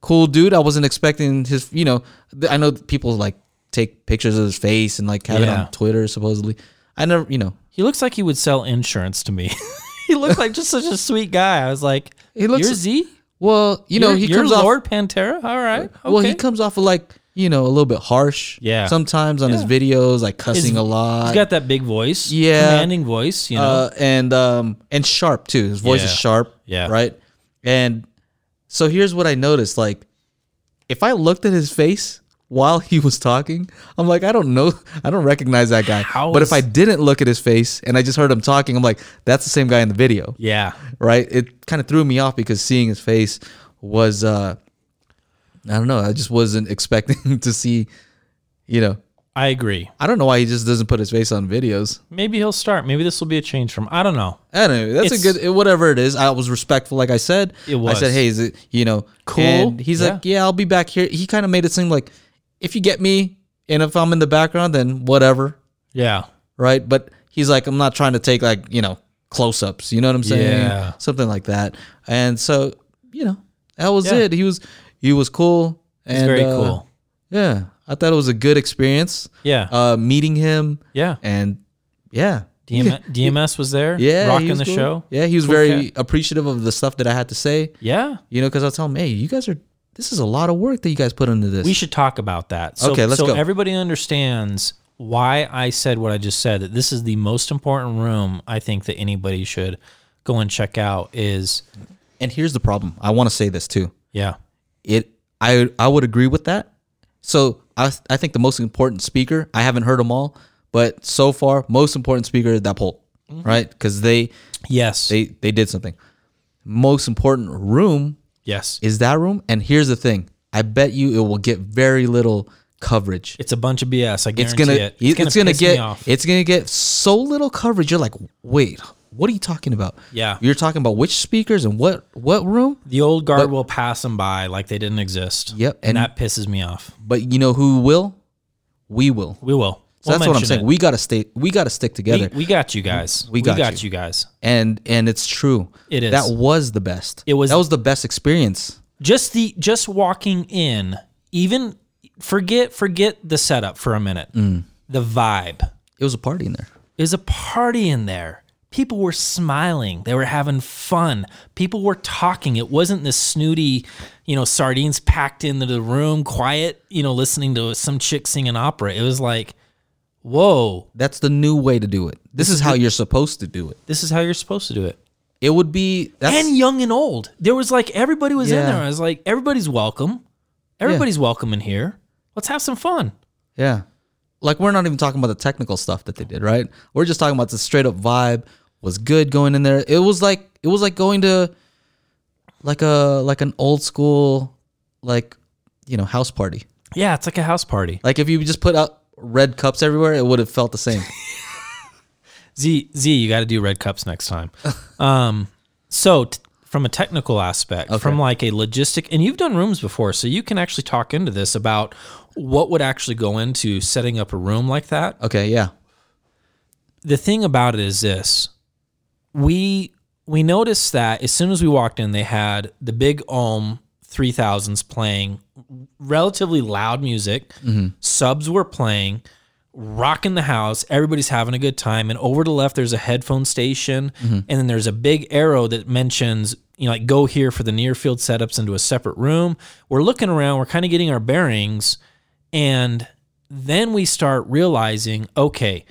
Cool dude. I wasn't expecting his. You know, th- I know people like take pictures of his face and like have it Yeah. on Twitter supposedly. I never, you know, He looks like he would sell insurance to me. he looked like just such a sweet guy. I was like, He looks- "You're Z? well, you know, You're- he you're comes off. Lord Pantera. All right. Okay. Well, he comes off of like you know a little bit harsh. Yeah. Sometimes on his videos, like cussing a lot. He's got that big voice. Yeah. Commanding voice. You know. uh, and um and sharp too. His voice is Yeah. sharp. Yeah. Right. And so here's what I noticed: like, if I looked at his face while he was talking, I'm like, I don't know, I don't recognize that guy. How but if I didn't look at his face and I just heard him talking, I'm like, that's the same guy in the video. yeah. Right. It kind of threw me off because seeing his face was, uh I don't know, I just wasn't expecting to see, you know. I agree. I don't know why he just doesn't put his face on videos. Maybe he'll start. Maybe this will be a change from. I don't know. Anyway, that's It's- a good whatever it is. I was respectful, like I said. It was. I said, "Hey, is it you know Cool. And he's like, "Yeah, I'll be back here." He kind of made it seem like if you get me, and if I'm in the background, then whatever, Yeah. right? But he's like, "I'm not trying to take like you know close ups." You know what I'm saying? Yeah. something like that. And so you know that was Yeah. it. He was he was cool. It's and, very uh, cool. Yeah, I thought it was a good experience. Yeah. Uh, meeting him yeah. and yeah. DM, DMS was there. Yeah, Rocking the cool. show. Yeah, he was Cool very cat. appreciative of the stuff that I had to say. Yeah. You know, because I'll tell him, hey, you guys are. This is a lot of work that you guys put into this. We should talk about that. So, Okay, let's so go. everybody understands why I said what I just said. That this is the most important room I think that anybody should go and check out. Is and here's the problem. I want to say this too. yeah, It. I I would agree with that. So I I think the most important speaker. I haven't heard them all, but so far, most important speaker is that Polk, Mm-hmm. right? Because they yes, they they did something. Most important room yes, is that room. And here's the thing. I bet you it will get very little coverage. It's a bunch of BS. I guarantee It's gonna, it. it's gonna, piss me get, off. it's gonna get so little coverage. You're like, wait, what are you talking about? Yeah. you're talking about which speakers and what what room? The old guard But- will pass them by like they didn't exist. Yep, And, and- that pisses me off. But you know who will? We will. We will. So We'll that's what I'm saying. it. We gotta stay. We gotta stick together. we got you guys. We got you. you. guys. and and it's true. It is. That was the best. It was- That was the best experience. Just the just walking in, even forget forget the setup for a minute. Mm. The vibe. It was a party in there. It was a party in there. People were smiling. They were having fun. People were talking. It wasn't this snooty, you know, sardines packed into the room, quiet, you know, listening to some chick sing an opera. It was like, whoa, That's the new way to do it. This, is how you're supposed to do it. this is how you're supposed to do it. It would be that's and young and old. There was like everybody was in Yeah. there. I was like, everybody's welcome. Everybody's welcome in here. Let's have some fun. yeah. Like we're not even talking about the technical stuff that they did, right? We're just talking about the straight up vibe was good going in there. It was like it was like going to like a like an old school like you know house party. Yeah, it's like a house party. Like if you just put out red cups everywhere, it would have felt the same. Z Z, you got to do red cups next time. um, so t- from a technical aspect, from like a logistic, and you've done rooms before, so you can actually talk into this about what would actually go into setting up a room like that. Okay, yeah. the thing about it is this we we noticed that as soon as we walked in they had the big ohm 3000s playing relatively loud music. Mm-hmm. Subs were playing rocking the house. Everybody's having a good time. And over to the left there's a headphone station. Mm-hmm. And then there's a big arrow that mentions you know like go here for the near field setups into a separate room. We're looking around. We're kind of getting our bearings. And then we start realizing okay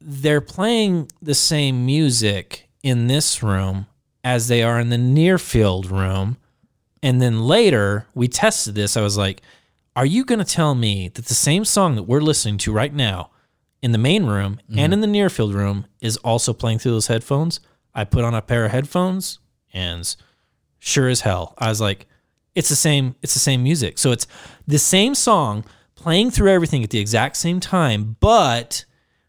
they're playing the same music in this room as they are in the near field room. And then later we tested this. I was like, are you going to tell me that the same song that we're listening to right now in the main room and mm-hmm. in the near field room is also playing through those headphones? I put on a pair of headphones and sure as hell, I was like, it's the same, it's the same music. So it's the same song playing through everything at the exact same time, but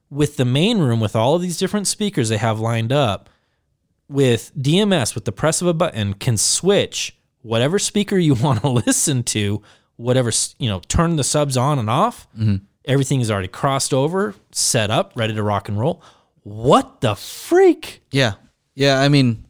with the main room with all of these different speakers they have lined up with DMS with the press of a button can switch whatever speaker you want to listen to whatever you know turn the subs on and off mm-hmm. everything is already crossed over set up ready to rock and roll. What the freak? Yeah. Yeah, I mean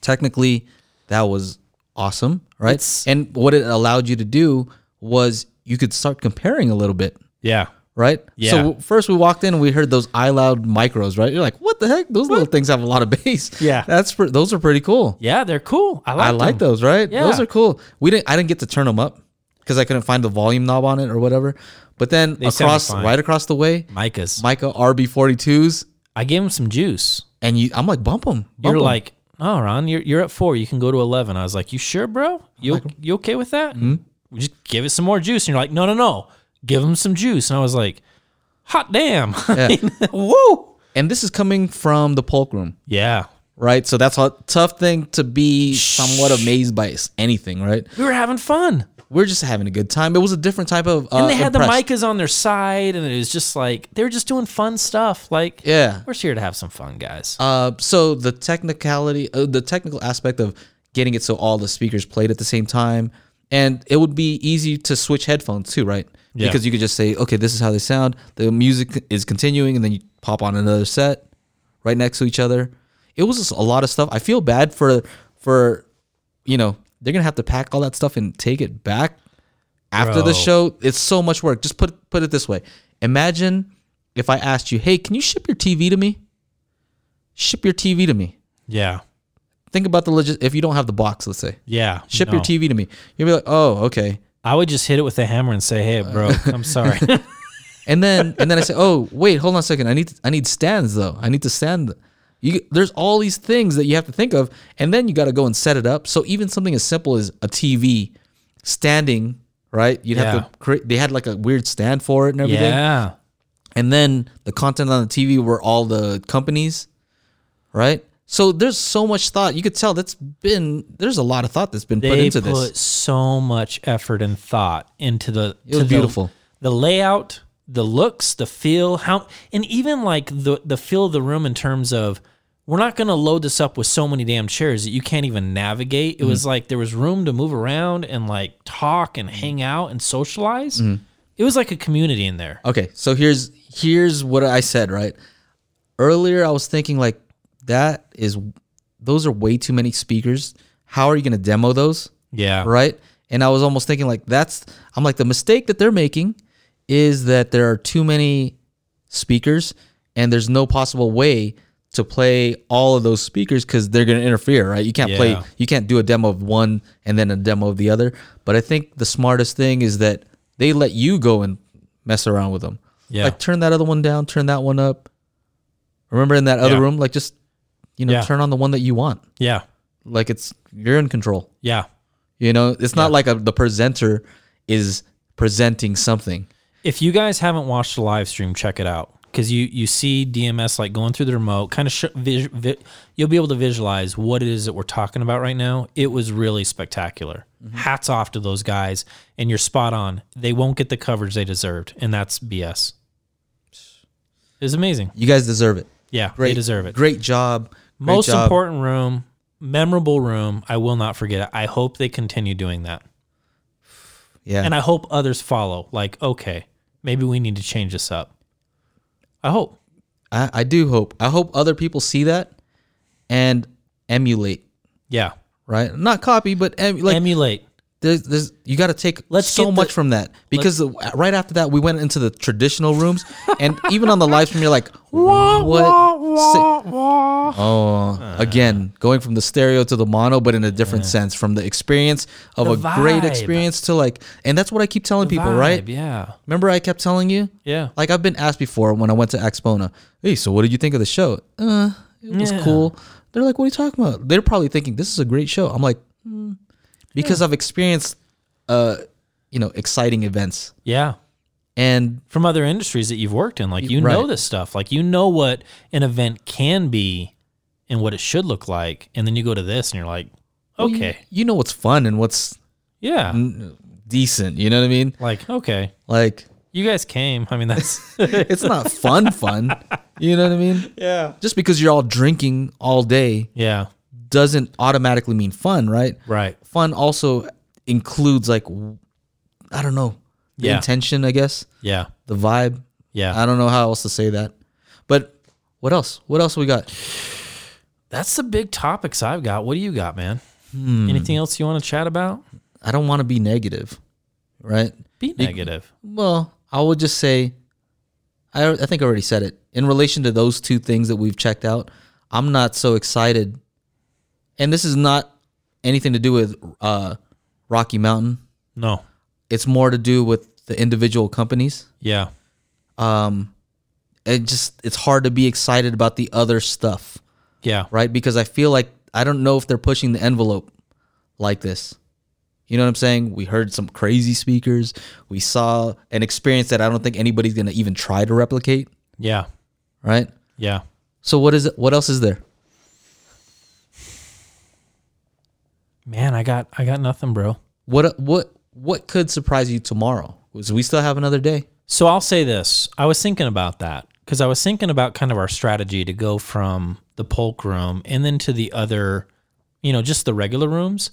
technically that was awesome, right? It's- and what it allowed you to do was you could start comparing a little bit, yeah right? Yeah. So first we walked in and we heard those iLoud micros, right? You're like, "What the heck? Those little things have a lot of bass." Yeah. That's pre- those are pretty cool. yeah they're cool i like I like those, right? Yeah. Those are cool. We didn't I didn't get to turn them up cuz I couldn't find the volume knob on it or whatever. But then sound across right across the way, Micca's Micca RB42s i gave him some juice and you I'm like, "Bump them." you're like oh ron you're, you're at four you can go to 11 i was like you sure bro you, you okay with that Mm-hmm. we just give it some more juice and you're like no no no give him some juice and i was like hot damn Yeah. woo and this is coming from the Polk room. yeah right? So that's a tough thing to be somewhat amazed by anything, right? we were having fun We're just having a good time. It was a different type of. Uh, and they had impressed. the Miccas on their side and it was just like they were just doing fun stuff like Yeah. we're here to have some fun guys Uh, so the technicality, uh, the technical aspect of getting it so all the speakers played at the same time, and it would be easy to switch headphones too, right? Yeah. Because you could just say, okay, this is how they sound. The music is continuing, and then you pop on another set right next to each other. It was just a lot of stuff. I feel bad for for you know they're gonna have to pack all that stuff and take it back after the show. It's so much work. Just put put it this way. Imagine if I asked you, hey, can you ship your TV to me? Ship your TV to me. yeah Think about the legit. If you don't have the box, let's say, yeah ship no. your TV to me. You'll be like, oh, okay. I would just hit it with a hammer and say hey bro i'm sorry And then and then I say, oh, wait, hold on a second. I need I need stands though. I need to stand. You there's all these things that you have to think of, and then you got to go and set it up. So even something as simple as a TV standing, right? You'd have to create. They had like a weird stand for it and everything. yeah And then the content on the TV were all the companies, right? So there's so much thought. You could tell that's been there's a lot of thought that's been put They into put this. so much effort and thought into the. It was the- beautiful. The, layout, the looks, the feel, how, and even like the the feel of the room in terms of. We're not going to load this up with so many damn chairs that you can't even navigate. It Mm-hmm. was like there was room to move around and like talk and hang out and socialize. Mm-hmm. It was like a community in there. Okay, so here's here's what I said, right? Earlier I was thinking like that is those are way too many speakers. How are you going to demo those? Yeah. right? And I was almost thinking like that's I'm like the mistake that they're making is that there are too many speakers and there's no possible way to play all of those speakers because they're going to interfere, right? You can't play Yeah. you can't do a demo of one and then a demo of the other. But I think the smartest thing is that they let you go and mess around with them. Yeah. Like turn that other one down, turn that one up. Remember in that other Yeah. room, like just you know, Yeah. turn on the one that you want. Yeah. Like it's you're in control. Yeah. You know, it's not like a, the presenter is presenting something. if you guys haven't watched the live stream, check it out because you you see DMS like going through the remote, kind of sh- vis- vi- you'll be able to visualize what it is that we're talking about right now. It was really spectacular. Mm-hmm. Hats off to those guys, and you're spot on. They won't get the coverage they deserved, and that's BS. It's amazing. You guys deserve it. Yeah, Great, they deserve it. Great job. Great Most job. important room, memorable room. I will not forget it. I hope they continue doing that. Yeah. And I hope others follow. Like, okay, maybe we need to change this up. I hope. I, I do hope. I hope other people see that and emulate, Yeah. right? Not copy, but em, like Emulate. There's, there's you got to take Let's so much the- from that. because the, right after that we went into the traditional rooms and even on the live stream you're like what? si- oh again going from the stereo to the mono but in a different sense. From the experience of The a great experience to like and that's what I keep telling people right? Yeah. remember I kept telling you? Yeah. like I've been asked before when I went to Axpona hey so what did you think of the show? Uh it was Yeah. cool. They're like what are you talking about? They're probably thinking this is a great show. I'm like. Because I've experienced uh you know exciting events Yeah. and From other industries that you've worked in. Like, you know this stuff. Like, you know what an event can be and what it should look like. And then you go to this and you're like, well, you- okay. you, know what's fun and what's Yeah. decent you know what I mean Like, okay. like You guys came. I mean, that's. it's not fun fun you know what I mean yeah. just because you're all drinking all day Yeah. Doesn't automatically mean fun right Right. fun also includes like I don't know the Yeah. intention I guess Yeah. the vibe Yeah. I don't know how else to say that but what else what else we got That's the big topics I've got. What do you got, man? Hmm. Anything else you want to chat about? I don't want to be negative right Be negative. well I would just say I I think I already said it in relation to those two things that we've checked out I'm not so excited and this is not anything to do with uh Rocky Mountain No. it's more to do with the individual companies Yeah. um it just it's hard to be excited about the other stuff Yeah. right because i feel like i don't know if they're pushing the envelope like this you know what i'm saying we heard some crazy speakers we saw an experience that i don't think anybody's gonna even try to replicate Yeah. right Yeah. so what is it what else is there Man, I got I got nothing, bro. what uh, what what could surprise you tomorrow because we still have another day So I'll say this. I was thinking about that because I was thinking about kind of our strategy to go from the polk room and then to the other, you know, just the regular rooms.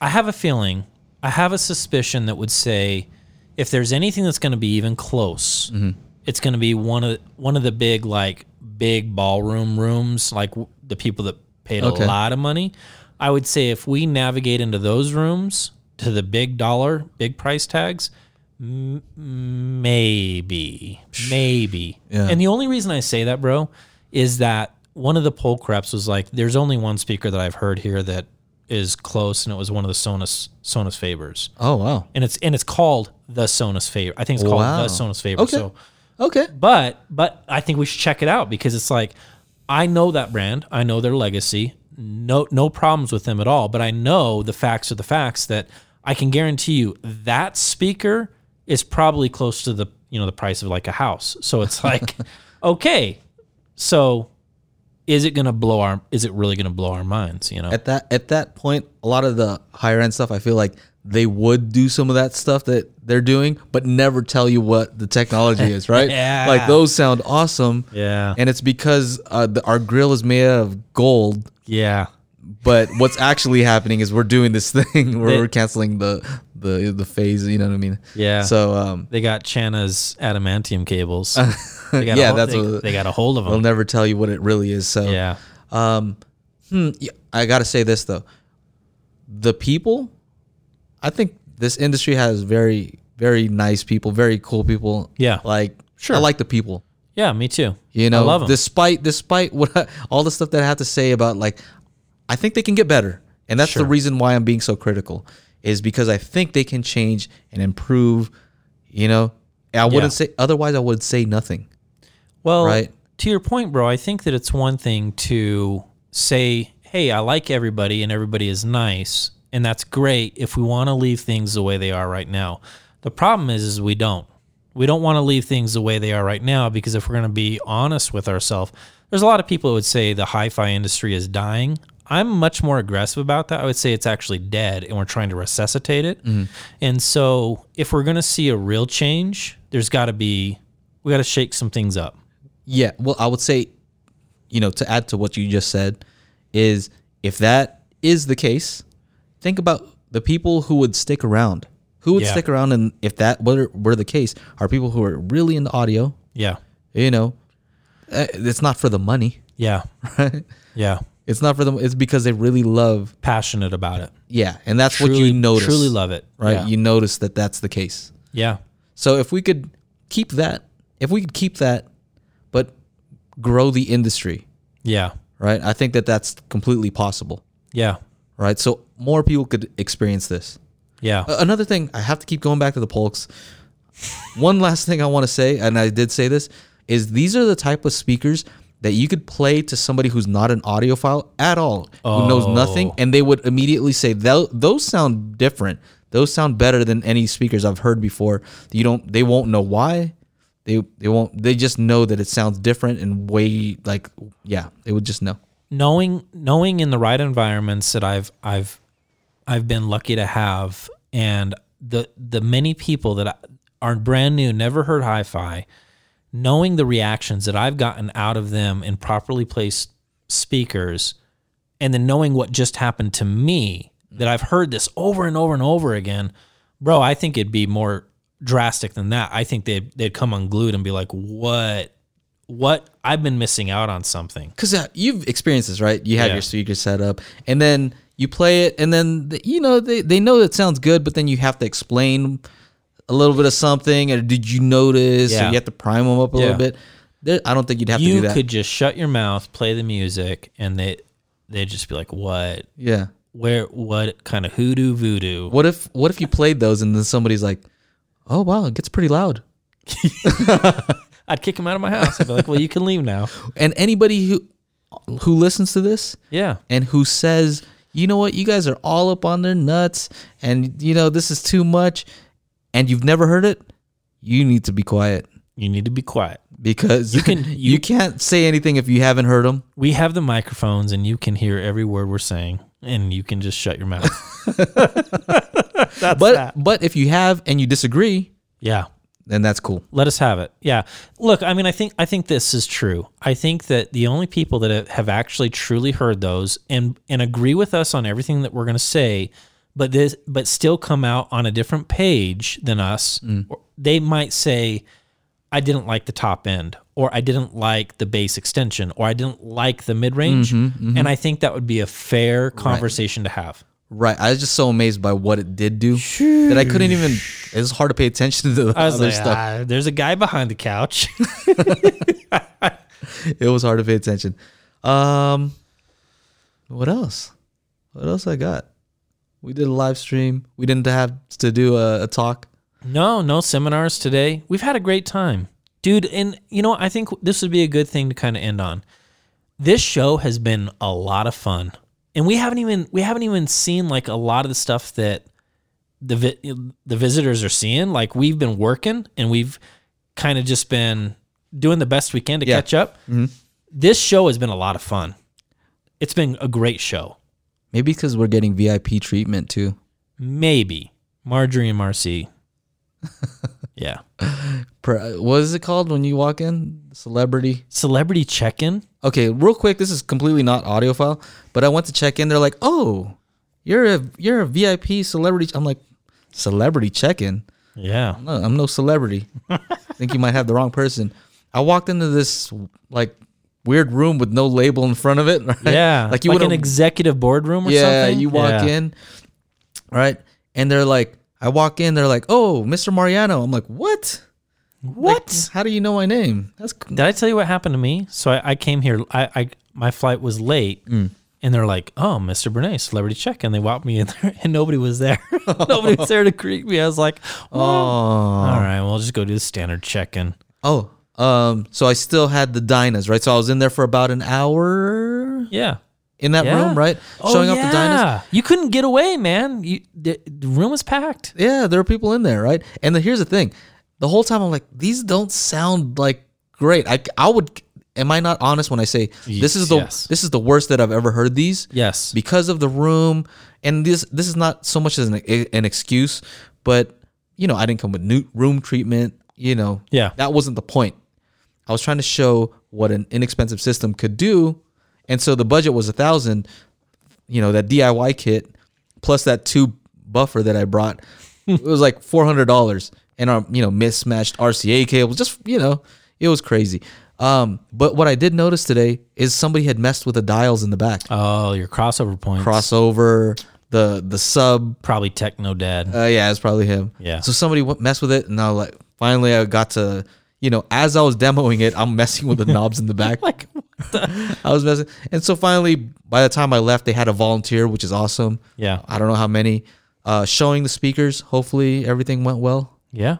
I have a feeling, I have a suspicion that would say if there's anything that's going to be even close, mm-hmm. it's going to be one of one of the big like big ballroom rooms, like the people that paid Okay. a lot of money. I would say if we navigate into those rooms to the big dollar, big price tags, m- maybe, maybe. Yeah. And the only reason I say that, bro, is that one of the polk reps was like, "There's only one speaker that I've heard here that is close, and it was one of the Sonus Sonus Fabers, oh wow and it's and it's called the Sonus Faber. I think it's called Wow. the Sonus Faber. Okay. So, okay but but I think we should check it out because it's like I know that brand, I know their legacy, no no problems with them at all. But I know the facts are the facts that I can guarantee you that speaker is probably close to the you know the price of like a house. So it's like okay, so is it going to blow our is it really going to blow our minds, you know? at that at that point, a lot of the higher end stuff, I feel like they would do some of that stuff that they're doing, but never tell you what the technology is, right? Yeah. Like those sound awesome. Yeah. And it's because uh, the, our grill is made out of gold, yeah. but what's actually happening is we're doing this thing where They- we're canceling the the the phase. You know what I mean? Yeah. So um, They got Chana's adamantium cables. They got Yeah, a, hol- that's they, what- they got a hold of them. they'll never tell you what it really is. So Yeah. Um, hmm, I gotta say this though, the people, I think this industry has very, very nice people, very cool people. Yeah. like Sure. I like the people. Yeah, me too. You know, I love 'em. despite despite what I- all the stuff that I have to say about like, I think they can get better, and that's Sure. the reason why I'm being so critical, is because I think they can change and improve. You know, I wouldn't Yeah. say otherwise. I would say nothing. Well, Right. to your point, bro, I think that it's one thing to say, hey, I like everybody and everybody is nice. And that's great if we want to leave things the way they are right now. The problem is, is we don't. We don't want to leave things the way they are right now because if we're going to be honest with ourselves, there's a lot of people who would say the hi fi industry is dying. I'm much more aggressive about that. I would say it's actually dead and we're trying to resuscitate it. Mm-hmm. And so if we're going to see a real change, there's got to be, we got to shake some things up. Yeah, well, I would say, you know, to add to what you just said, is if that is the case, think about the people who would stick around. Who would Yeah. stick around, and if that were, were the case, are people who are really into audio. Yeah. You know, Uh, it's not for the money, Yeah. right? Yeah. It's not for them. It's because they really love. Passionate about it. Yeah, and that's what you notice. truly love it. right? Yeah. You notice that that's the case. Yeah. So if we could keep that, if we could keep that, but grow the industry, Yeah. right? I think that that's completely possible, Yeah. right? So more people could experience this. Yeah. Another thing, I have to keep going back to the Polks. One last thing I want to say, and I did say this, is these are the type of speakers that you could play to somebody who's not an audiophile at all, who knows oh. nothing, Oh. and they would immediately say, "Those sound different. Those sound better than any speakers I've heard before." You don't. They won't know why. They they won't. They just know that it sounds different and way like yeah. They would just know. knowing knowing in the right environments that I've I've I've been lucky to have and the the many people that are brand new never heard hi-fi knowing the reactions that I've gotten out of them in properly placed speakers and then knowing what just happened to me that I've heard this over and over and over again bro I think it'd be more drastic than that I think they'd they'd come unglued and be like what what I've been missing out on something because uh, you've experienced this, right? You have Yeah. your speaker set up, and then you play it, and then the, you know they, they know it sounds good, but then you have to explain a little bit of something, or did you notice? Or you have to prime them up a Yeah. little bit. There, I don't think you'd have to do that. you could just shut your mouth, play the music, and they they'd just be like, "What? yeah. Where? What kind of hoodoo voodoo?" What if what if you played those, and then somebody's like, "Oh wow, it gets pretty loud," I'd kick him out of my house. I'd be like, "Well, you can leave now." and anybody who who listens to this Yeah, and who says, you know what, you guys are all up on their nuts, and you know this is too much, and you've never heard it, you need to be quiet you need to be quiet. because you can- you- you, can't say anything if you haven't heard them. We have the microphones, and you can hear every word we're saying, and you can just shut your mouth. That's But that. but if you have and you disagree, Yeah. Then that's cool. Let us have it. Yeah. Look, I mean, I think I think this is true. I think that the only people that have- actually truly heard those and and agree with us on everything that we're going to say, but this but still come out on a different page than us, mm. or they might say, "I didn't like the top end," or "I didn't like the bass extension," or "I didn't like the mid range," mm-hmm, mm-hmm. and I think that would be a fair conversation to have. Right. I was just so amazed by what it did do that I couldn't even. It was hard to pay attention to the I was other like, stuff. "Ah, "There's a guy behind the couch." It was hard to pay attention. Um, what else? What else I got? We did a live stream. We didn't have to do a, a talk. No, no seminars today. We've had a great time. Dude, and you know, I think this would be a good thing to kind of end on. This show has been a lot of fun. And we haven't even we haven't even seen like a lot of the stuff that the vi- the visitors are seeing. Like we've been working and we've kind of just been doing the best we can to Yeah. catch up. Mm-hmm. this show has been a lot of fun. It's been a great show. Maybe because we're getting VIP treatment too. Maybe Marjorie and Marcy. yeah. What is it called when you walk in? Celebrity. Celebrity check-in. Okay, real quick. This is completely not audiophile, but I went to check in. They're like, "Oh, you're a you're a VIP celebrity." I'm like, "Celebrity check-in." Yeah. No, I'm no celebrity. I think you might have the wrong person. I walked into this like weird room with no label in front of it. Right? Yeah. like you like would an executive boardroom or yeah, something. you walk Yeah. in, right? And they're like, I walk in, they're like, "Oh, Mr. Mariano." I'm like, "What? What? Like, how do you know my name?" That's c- Did I tell you what happened to me? So I, I came here. I, I my flight was late, Mm. and they're like, "Oh, Mr. Bernays, celebrity check," and they walked me in there, and nobody was there. nobody was there to greet me. I was like, oh, "All right, well, I'll just go do the standard check-in." oh. Um, so I still had the dinas, right? So I was in there for about an hour Yeah. In that Yeah. room, right? Oh, Showing off the dinas. yeah. You couldn't get away, man. You the, the room was packed. Yeah, there are people in there, right? And the, here's the thing: the whole time I'm like, these don't sound like great. I, I would. Am I not honest when I say this is the Yes. this is the worst that I've ever heard these? Yes. because of the room and this this is not so much as an, an excuse but you know i didn't come with new room treatment you know Yeah. that wasn't the point i was trying to show what an inexpensive system could do and so the budget was a thousand you know that diy kit plus that tube buffer that i brought it was like $400 and our you know mismatched rca cables just you know it was crazy um but what i did notice today is somebody had messed with the dials in the back Oh, your crossover points. crossover, the the sub. Probably Techno Dad. Uh, yeah, it's probably him. Yeah. So somebody w- messed with it, and I like finally I got to, you know, as I was demoing it, I'm messing with the knobs in the back. like, I was messing, and so finally, by the time I left, they had a volunteer, which is awesome. yeah. I don't know how many. Uh, showing the speakers. Hopefully everything went well, Yeah.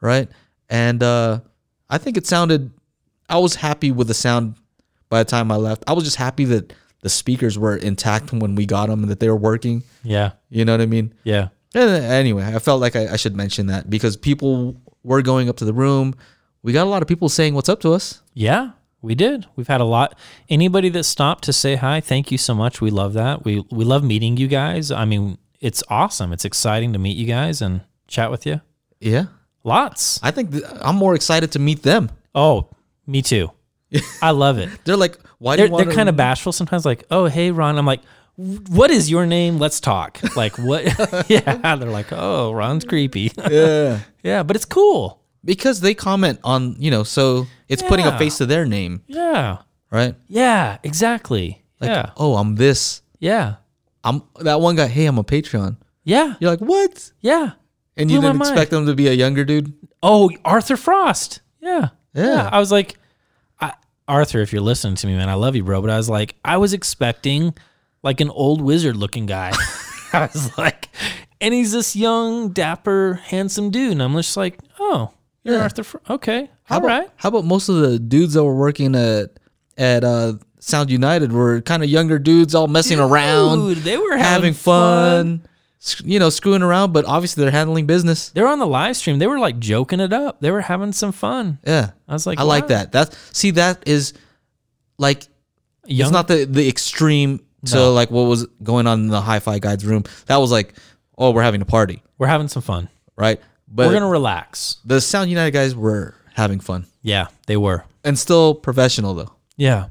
right? And uh, I think it sounded. I was happy with the sound. By the time I left, I was just happy that the speakers were intact when we got them and that they were working. Yeah. You know what I mean? Yeah. Eh, Anyway, I felt like I, I should mention that because people were going up to the room. We got a lot of people saying what's up to us. Yeah, we did. We've had a lot. Anybody that stopped to say hi, thank you so much. We love that. We we love meeting you guys. I mean, it's awesome. It's exciting to meet you guys and chat with you. Yeah, Lots. I think th- I'm more excited to meet them. Oh, me too. I love it. They're like, "Why do They're, you they're kind of bashful sometimes. Like, oh, hey, Ron. I'm like, what is your name? Let's talk. Like, what? yeah. They're like, oh, Ron's creepy. yeah, yeah, but it's cool. Because they comment on you know, so it's putting a Yeah. face to their name, Yeah. right? Yeah. Exactly. Like, yeah. oh, I'm this. Yeah. I'm that one guy. Hey, I'm a Patreon. Yeah. You're like, what? Yeah. And you Blew my didn't expect them to be a younger dude. Oh, Arthur Frost. Yeah. Yeah. I was like, I, Arthur, if you're listening to me, man, I love you, bro. But I was like, I was expecting like an old wizard looking guy. I was like, and he's this young, dapper, handsome dude. And I'm just like, oh, you're Yeah. Arthur. Fr- okay. How all about, right. How about most of the dudes that were working at at uh, Sound United were kind of younger dudes, all messing around, they were having having fun, s- you know, screwing around. But obviously, they're handling business. They were on the live stream. They were like joking it up. They were having some fun. Yeah, I was like, I like that. That's see, that is like Young, it's not the the extreme to No. like what was going on in the Hi-Fi Guides room. That was like, oh, we're having a party, we're having some fun. right? But we're gonna relax. the Sound United guys were having fun Yeah, they were. and still professional though. Yeah.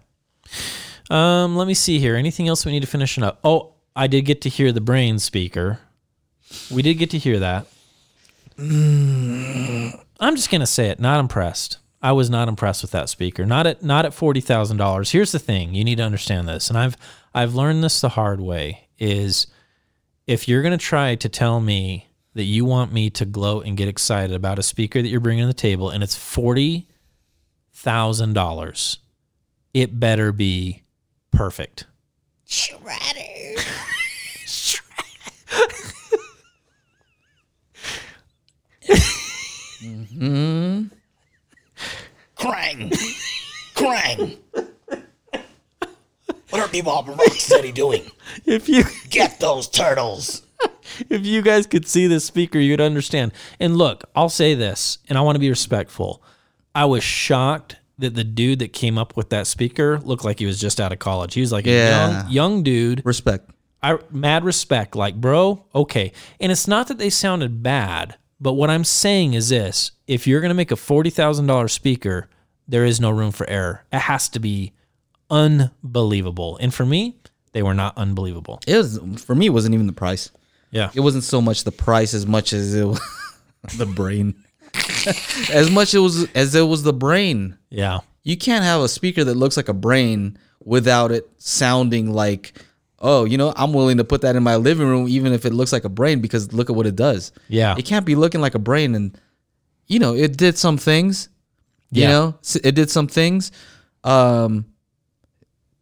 Um, let me see here. Anything else we need to finish it up? Oh, I did get to hear the brain speaker. We did get to hear that. I'm just gonna say it. Not impressed. I was not impressed with that speaker. Not at not at forty thousand dollars. Here's the thing. You need to understand this, and I've I've learned this the hard way. Is if you're gonna try to tell me that you want me to gloat and get excited about a speaker that you're bringing to the table, and it's forty thousand dollars, it better be perfect. Shredder. Krang! Krang! What are Bebop and City doing? If you Get those turtles! if you guys could see this speaker, you'd understand. And look, I'll say this, and I want to be respectful. I was shocked that the dude that came up with that speaker looked like he was just out of college. He was like a young young dude. Respect. I mad respect, like bro, okay. And it's not that they sounded bad, but what I'm saying is this: if you're gonna make a forty thousand dollar speaker, there is no room for error. It has to be unbelievable. And for me, they were not unbelievable. It was for me. It wasn't even the price. Yeah, It wasn't so much the price as much as it was the brain. as much it was as it was the brain. yeah, You can't have a speaker that looks like a brain without it sounding like, oh, you know, I'm willing to put that in my living room even if it looks like a brain because look at what it does. yeah, It can't be looking like a brain and you know, it did some things. You Yeah. know, it did some things um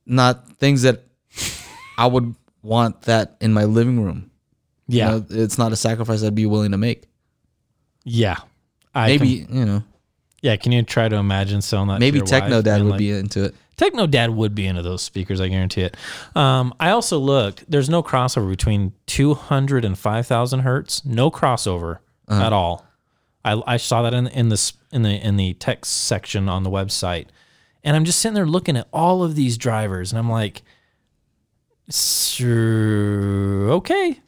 not things that I would want that in my living room. You yeah, know, it's not a sacrifice I'd be willing to make. yeah. I Maybe, can- you know, yeah. Can you try to imagine selling that? maybe Techno Dad would like- be into it. Techno Dad would be into those speakers, I guarantee it. Um, I also looked, there's no crossover between 200 and 5,000 hertz. No crossover Uh-huh. at all. I, I saw that in, in, the, in, the, in the text section on the website. And I'm just sitting there looking at all of these drivers, and I'm like, sure, okay,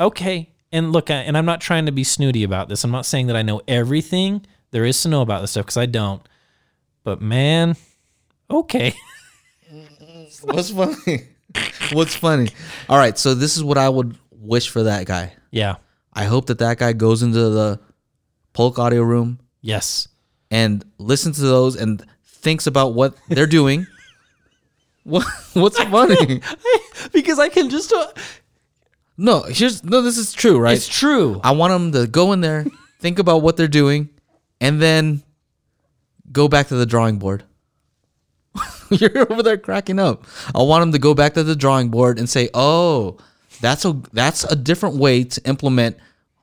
okay. And look, I- and I'm not trying to be snooty about this. I'm not saying that I know everything there is to know about this stuff because I don't. But man, okay. What's funny? What's funny? All right, so this is what I would wish for that guy. Yeah. I hope that that guy goes into the Polk audio room Yes. and listens to those and thinks about what they're doing. what what's funny? because I can just. Uh, No, here's no. This is true, right? It's true. I want them to go in there, think about what they're doing, and then go back to the drawing board. You're over there cracking up. I want them to go back to the drawing board and say, "Oh, that's a that's a different way to implement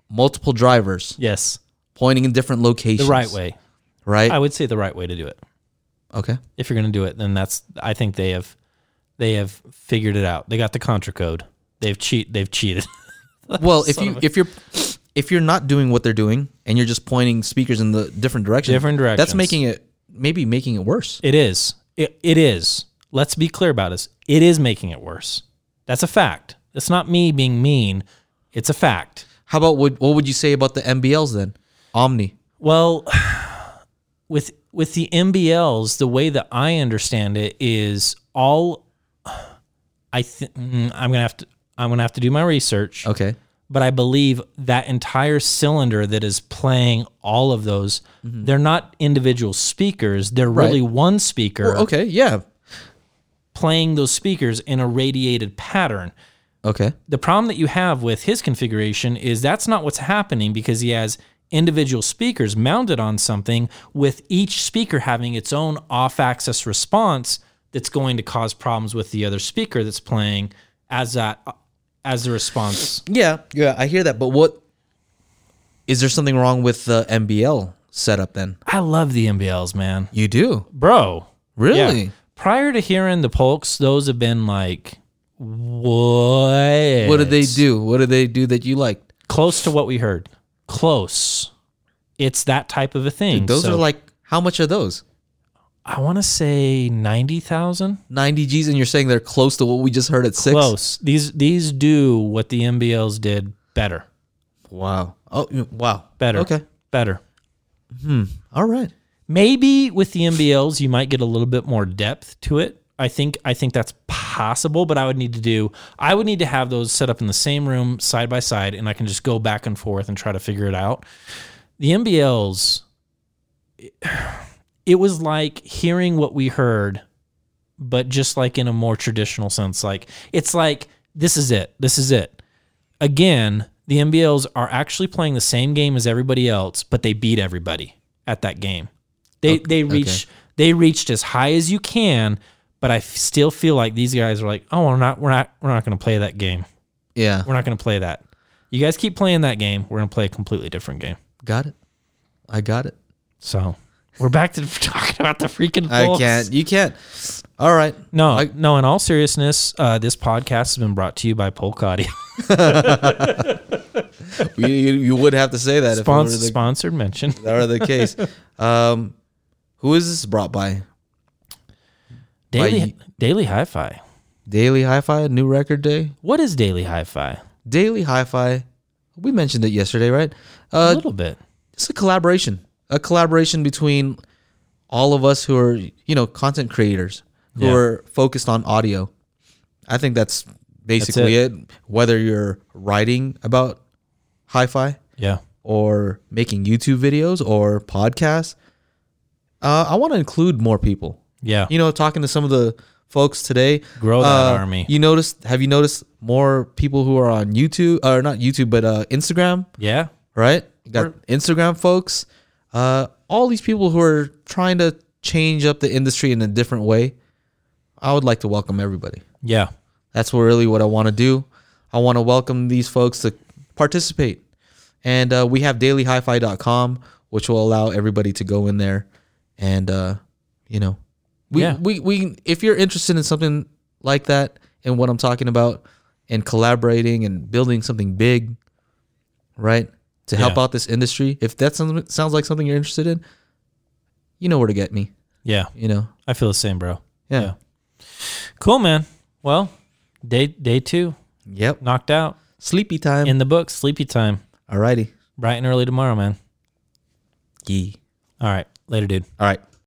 multiple drivers yes. pointing in different locations." The right way. right? I would say the right way to do it. okay. If you're going to do it, then that's. I think they have, they have figured it out. They got the contra code. They've cheat. They've cheated. Well, if you if you're if you're not doing what they're doing and you're just pointing speakers in the different directions, Different that's making it maybe making it worse. it is. It, it is. Let's be clear about this. It is making it worse. That's a fact. It's not me being mean. It's a fact. How about what what would you say about the MBLs then? Omni. Well, with with the MBLs, the way that I understand it is all. I think mm, I'm gonna have to. I'm gonna have to do my research, Okay. but I believe that entire cylinder that is playing all of those, they're not individual speakers. They're really one speaker Okay. Yeah. playing those speakers in a radiated pattern Okay. the problem that you have with his configuration is that's not what's happening because he has individual speakers mounted on something with each speaker having its own off axis response that's going to cause problems with the other speaker that's playing as that as the response Yeah. Yeah. I hear that, but what is there something wrong with the MBL setup then? i love the mbls man You do. bro Really? yeah. prior to hearing the polks those have been like what What did they do? What did they do that you liked? close to what we heard close it's that type of a thing Those So- are like how much are those? I want to say ninety thousand. 90 G's and you're saying they're close to what we just heard at 6? Close. These these do what the MBLs did better. Wow. Oh, wow. Better. Okay. Better. Hmm. All right. Maybe with the MBLs you might get a little bit more depth to it. I think I think that's possible, but I would need to do I would need to have those set up in the same room side by side and I can just go back and forth and try to figure it out. The MBLs it was like hearing what we heard but just like in a more traditional sense like it's like this is it this is it again the mbls are actually playing the same game as everybody else but they beat everybody at that game they they reach they reached as high as you can but i f- still feel like these guys are like oh we're not we're not we're not going to play that game Yeah. we're not going to play that you guys keep playing that game we're going to play a completely different game Got it. I got it. so we're back to talking about the freaking I can't. You can't. All right. No, I- no. In all seriousness, uh, this podcast has been brought to you by Polk Audio. you, you, would have to say that if it were the, sponsored mention. that were the case. Um, Who is this brought by? Daily By- Daily Hi-Fi. Daily Hi-Fi, new record day. What is Daily Hi-Fi? Daily Hi-Fi. We mentioned it yesterday, right? A Uh, little bit. it's a collaboration, a collaboration between all of us who are, you know, content creators who Yeah. are focused on audio. I think that's basically it. Whether you're writing about hi-fi Yeah. or making YouTube videos or podcasts, uh, I want to include more people. Yeah. You know, talking to some of the folks today, Grow that uh, army. You noticed? Have you noticed more people who are on YouTube or not YouTube, but uh, Instagram? yeah. right? You got Instagram folks, uh, all these people who are trying to change up the industry in a different way. I would like to welcome everybody. Yeah. That's what really what I want to do. I want to welcome these folks to participate. And uh, we have dailyhifi.com, which will allow everybody to go in there and, uh, you know, we, Yeah. we, we, if you're interested in something like that and what I'm talking about and collaborating and building something big, right? To help Yeah. out this industry, if that sounds, sounds like something you're interested in, you know where to get me, Yeah. you know? I feel the same, bro. Yeah. Yeah. Cool, man. Well, day day two Yep. knocked out Sleepy time. in the book. Sleepy time. Alrighty. Bright and early tomorrow, man. Yee. All right. Later, dude. All right.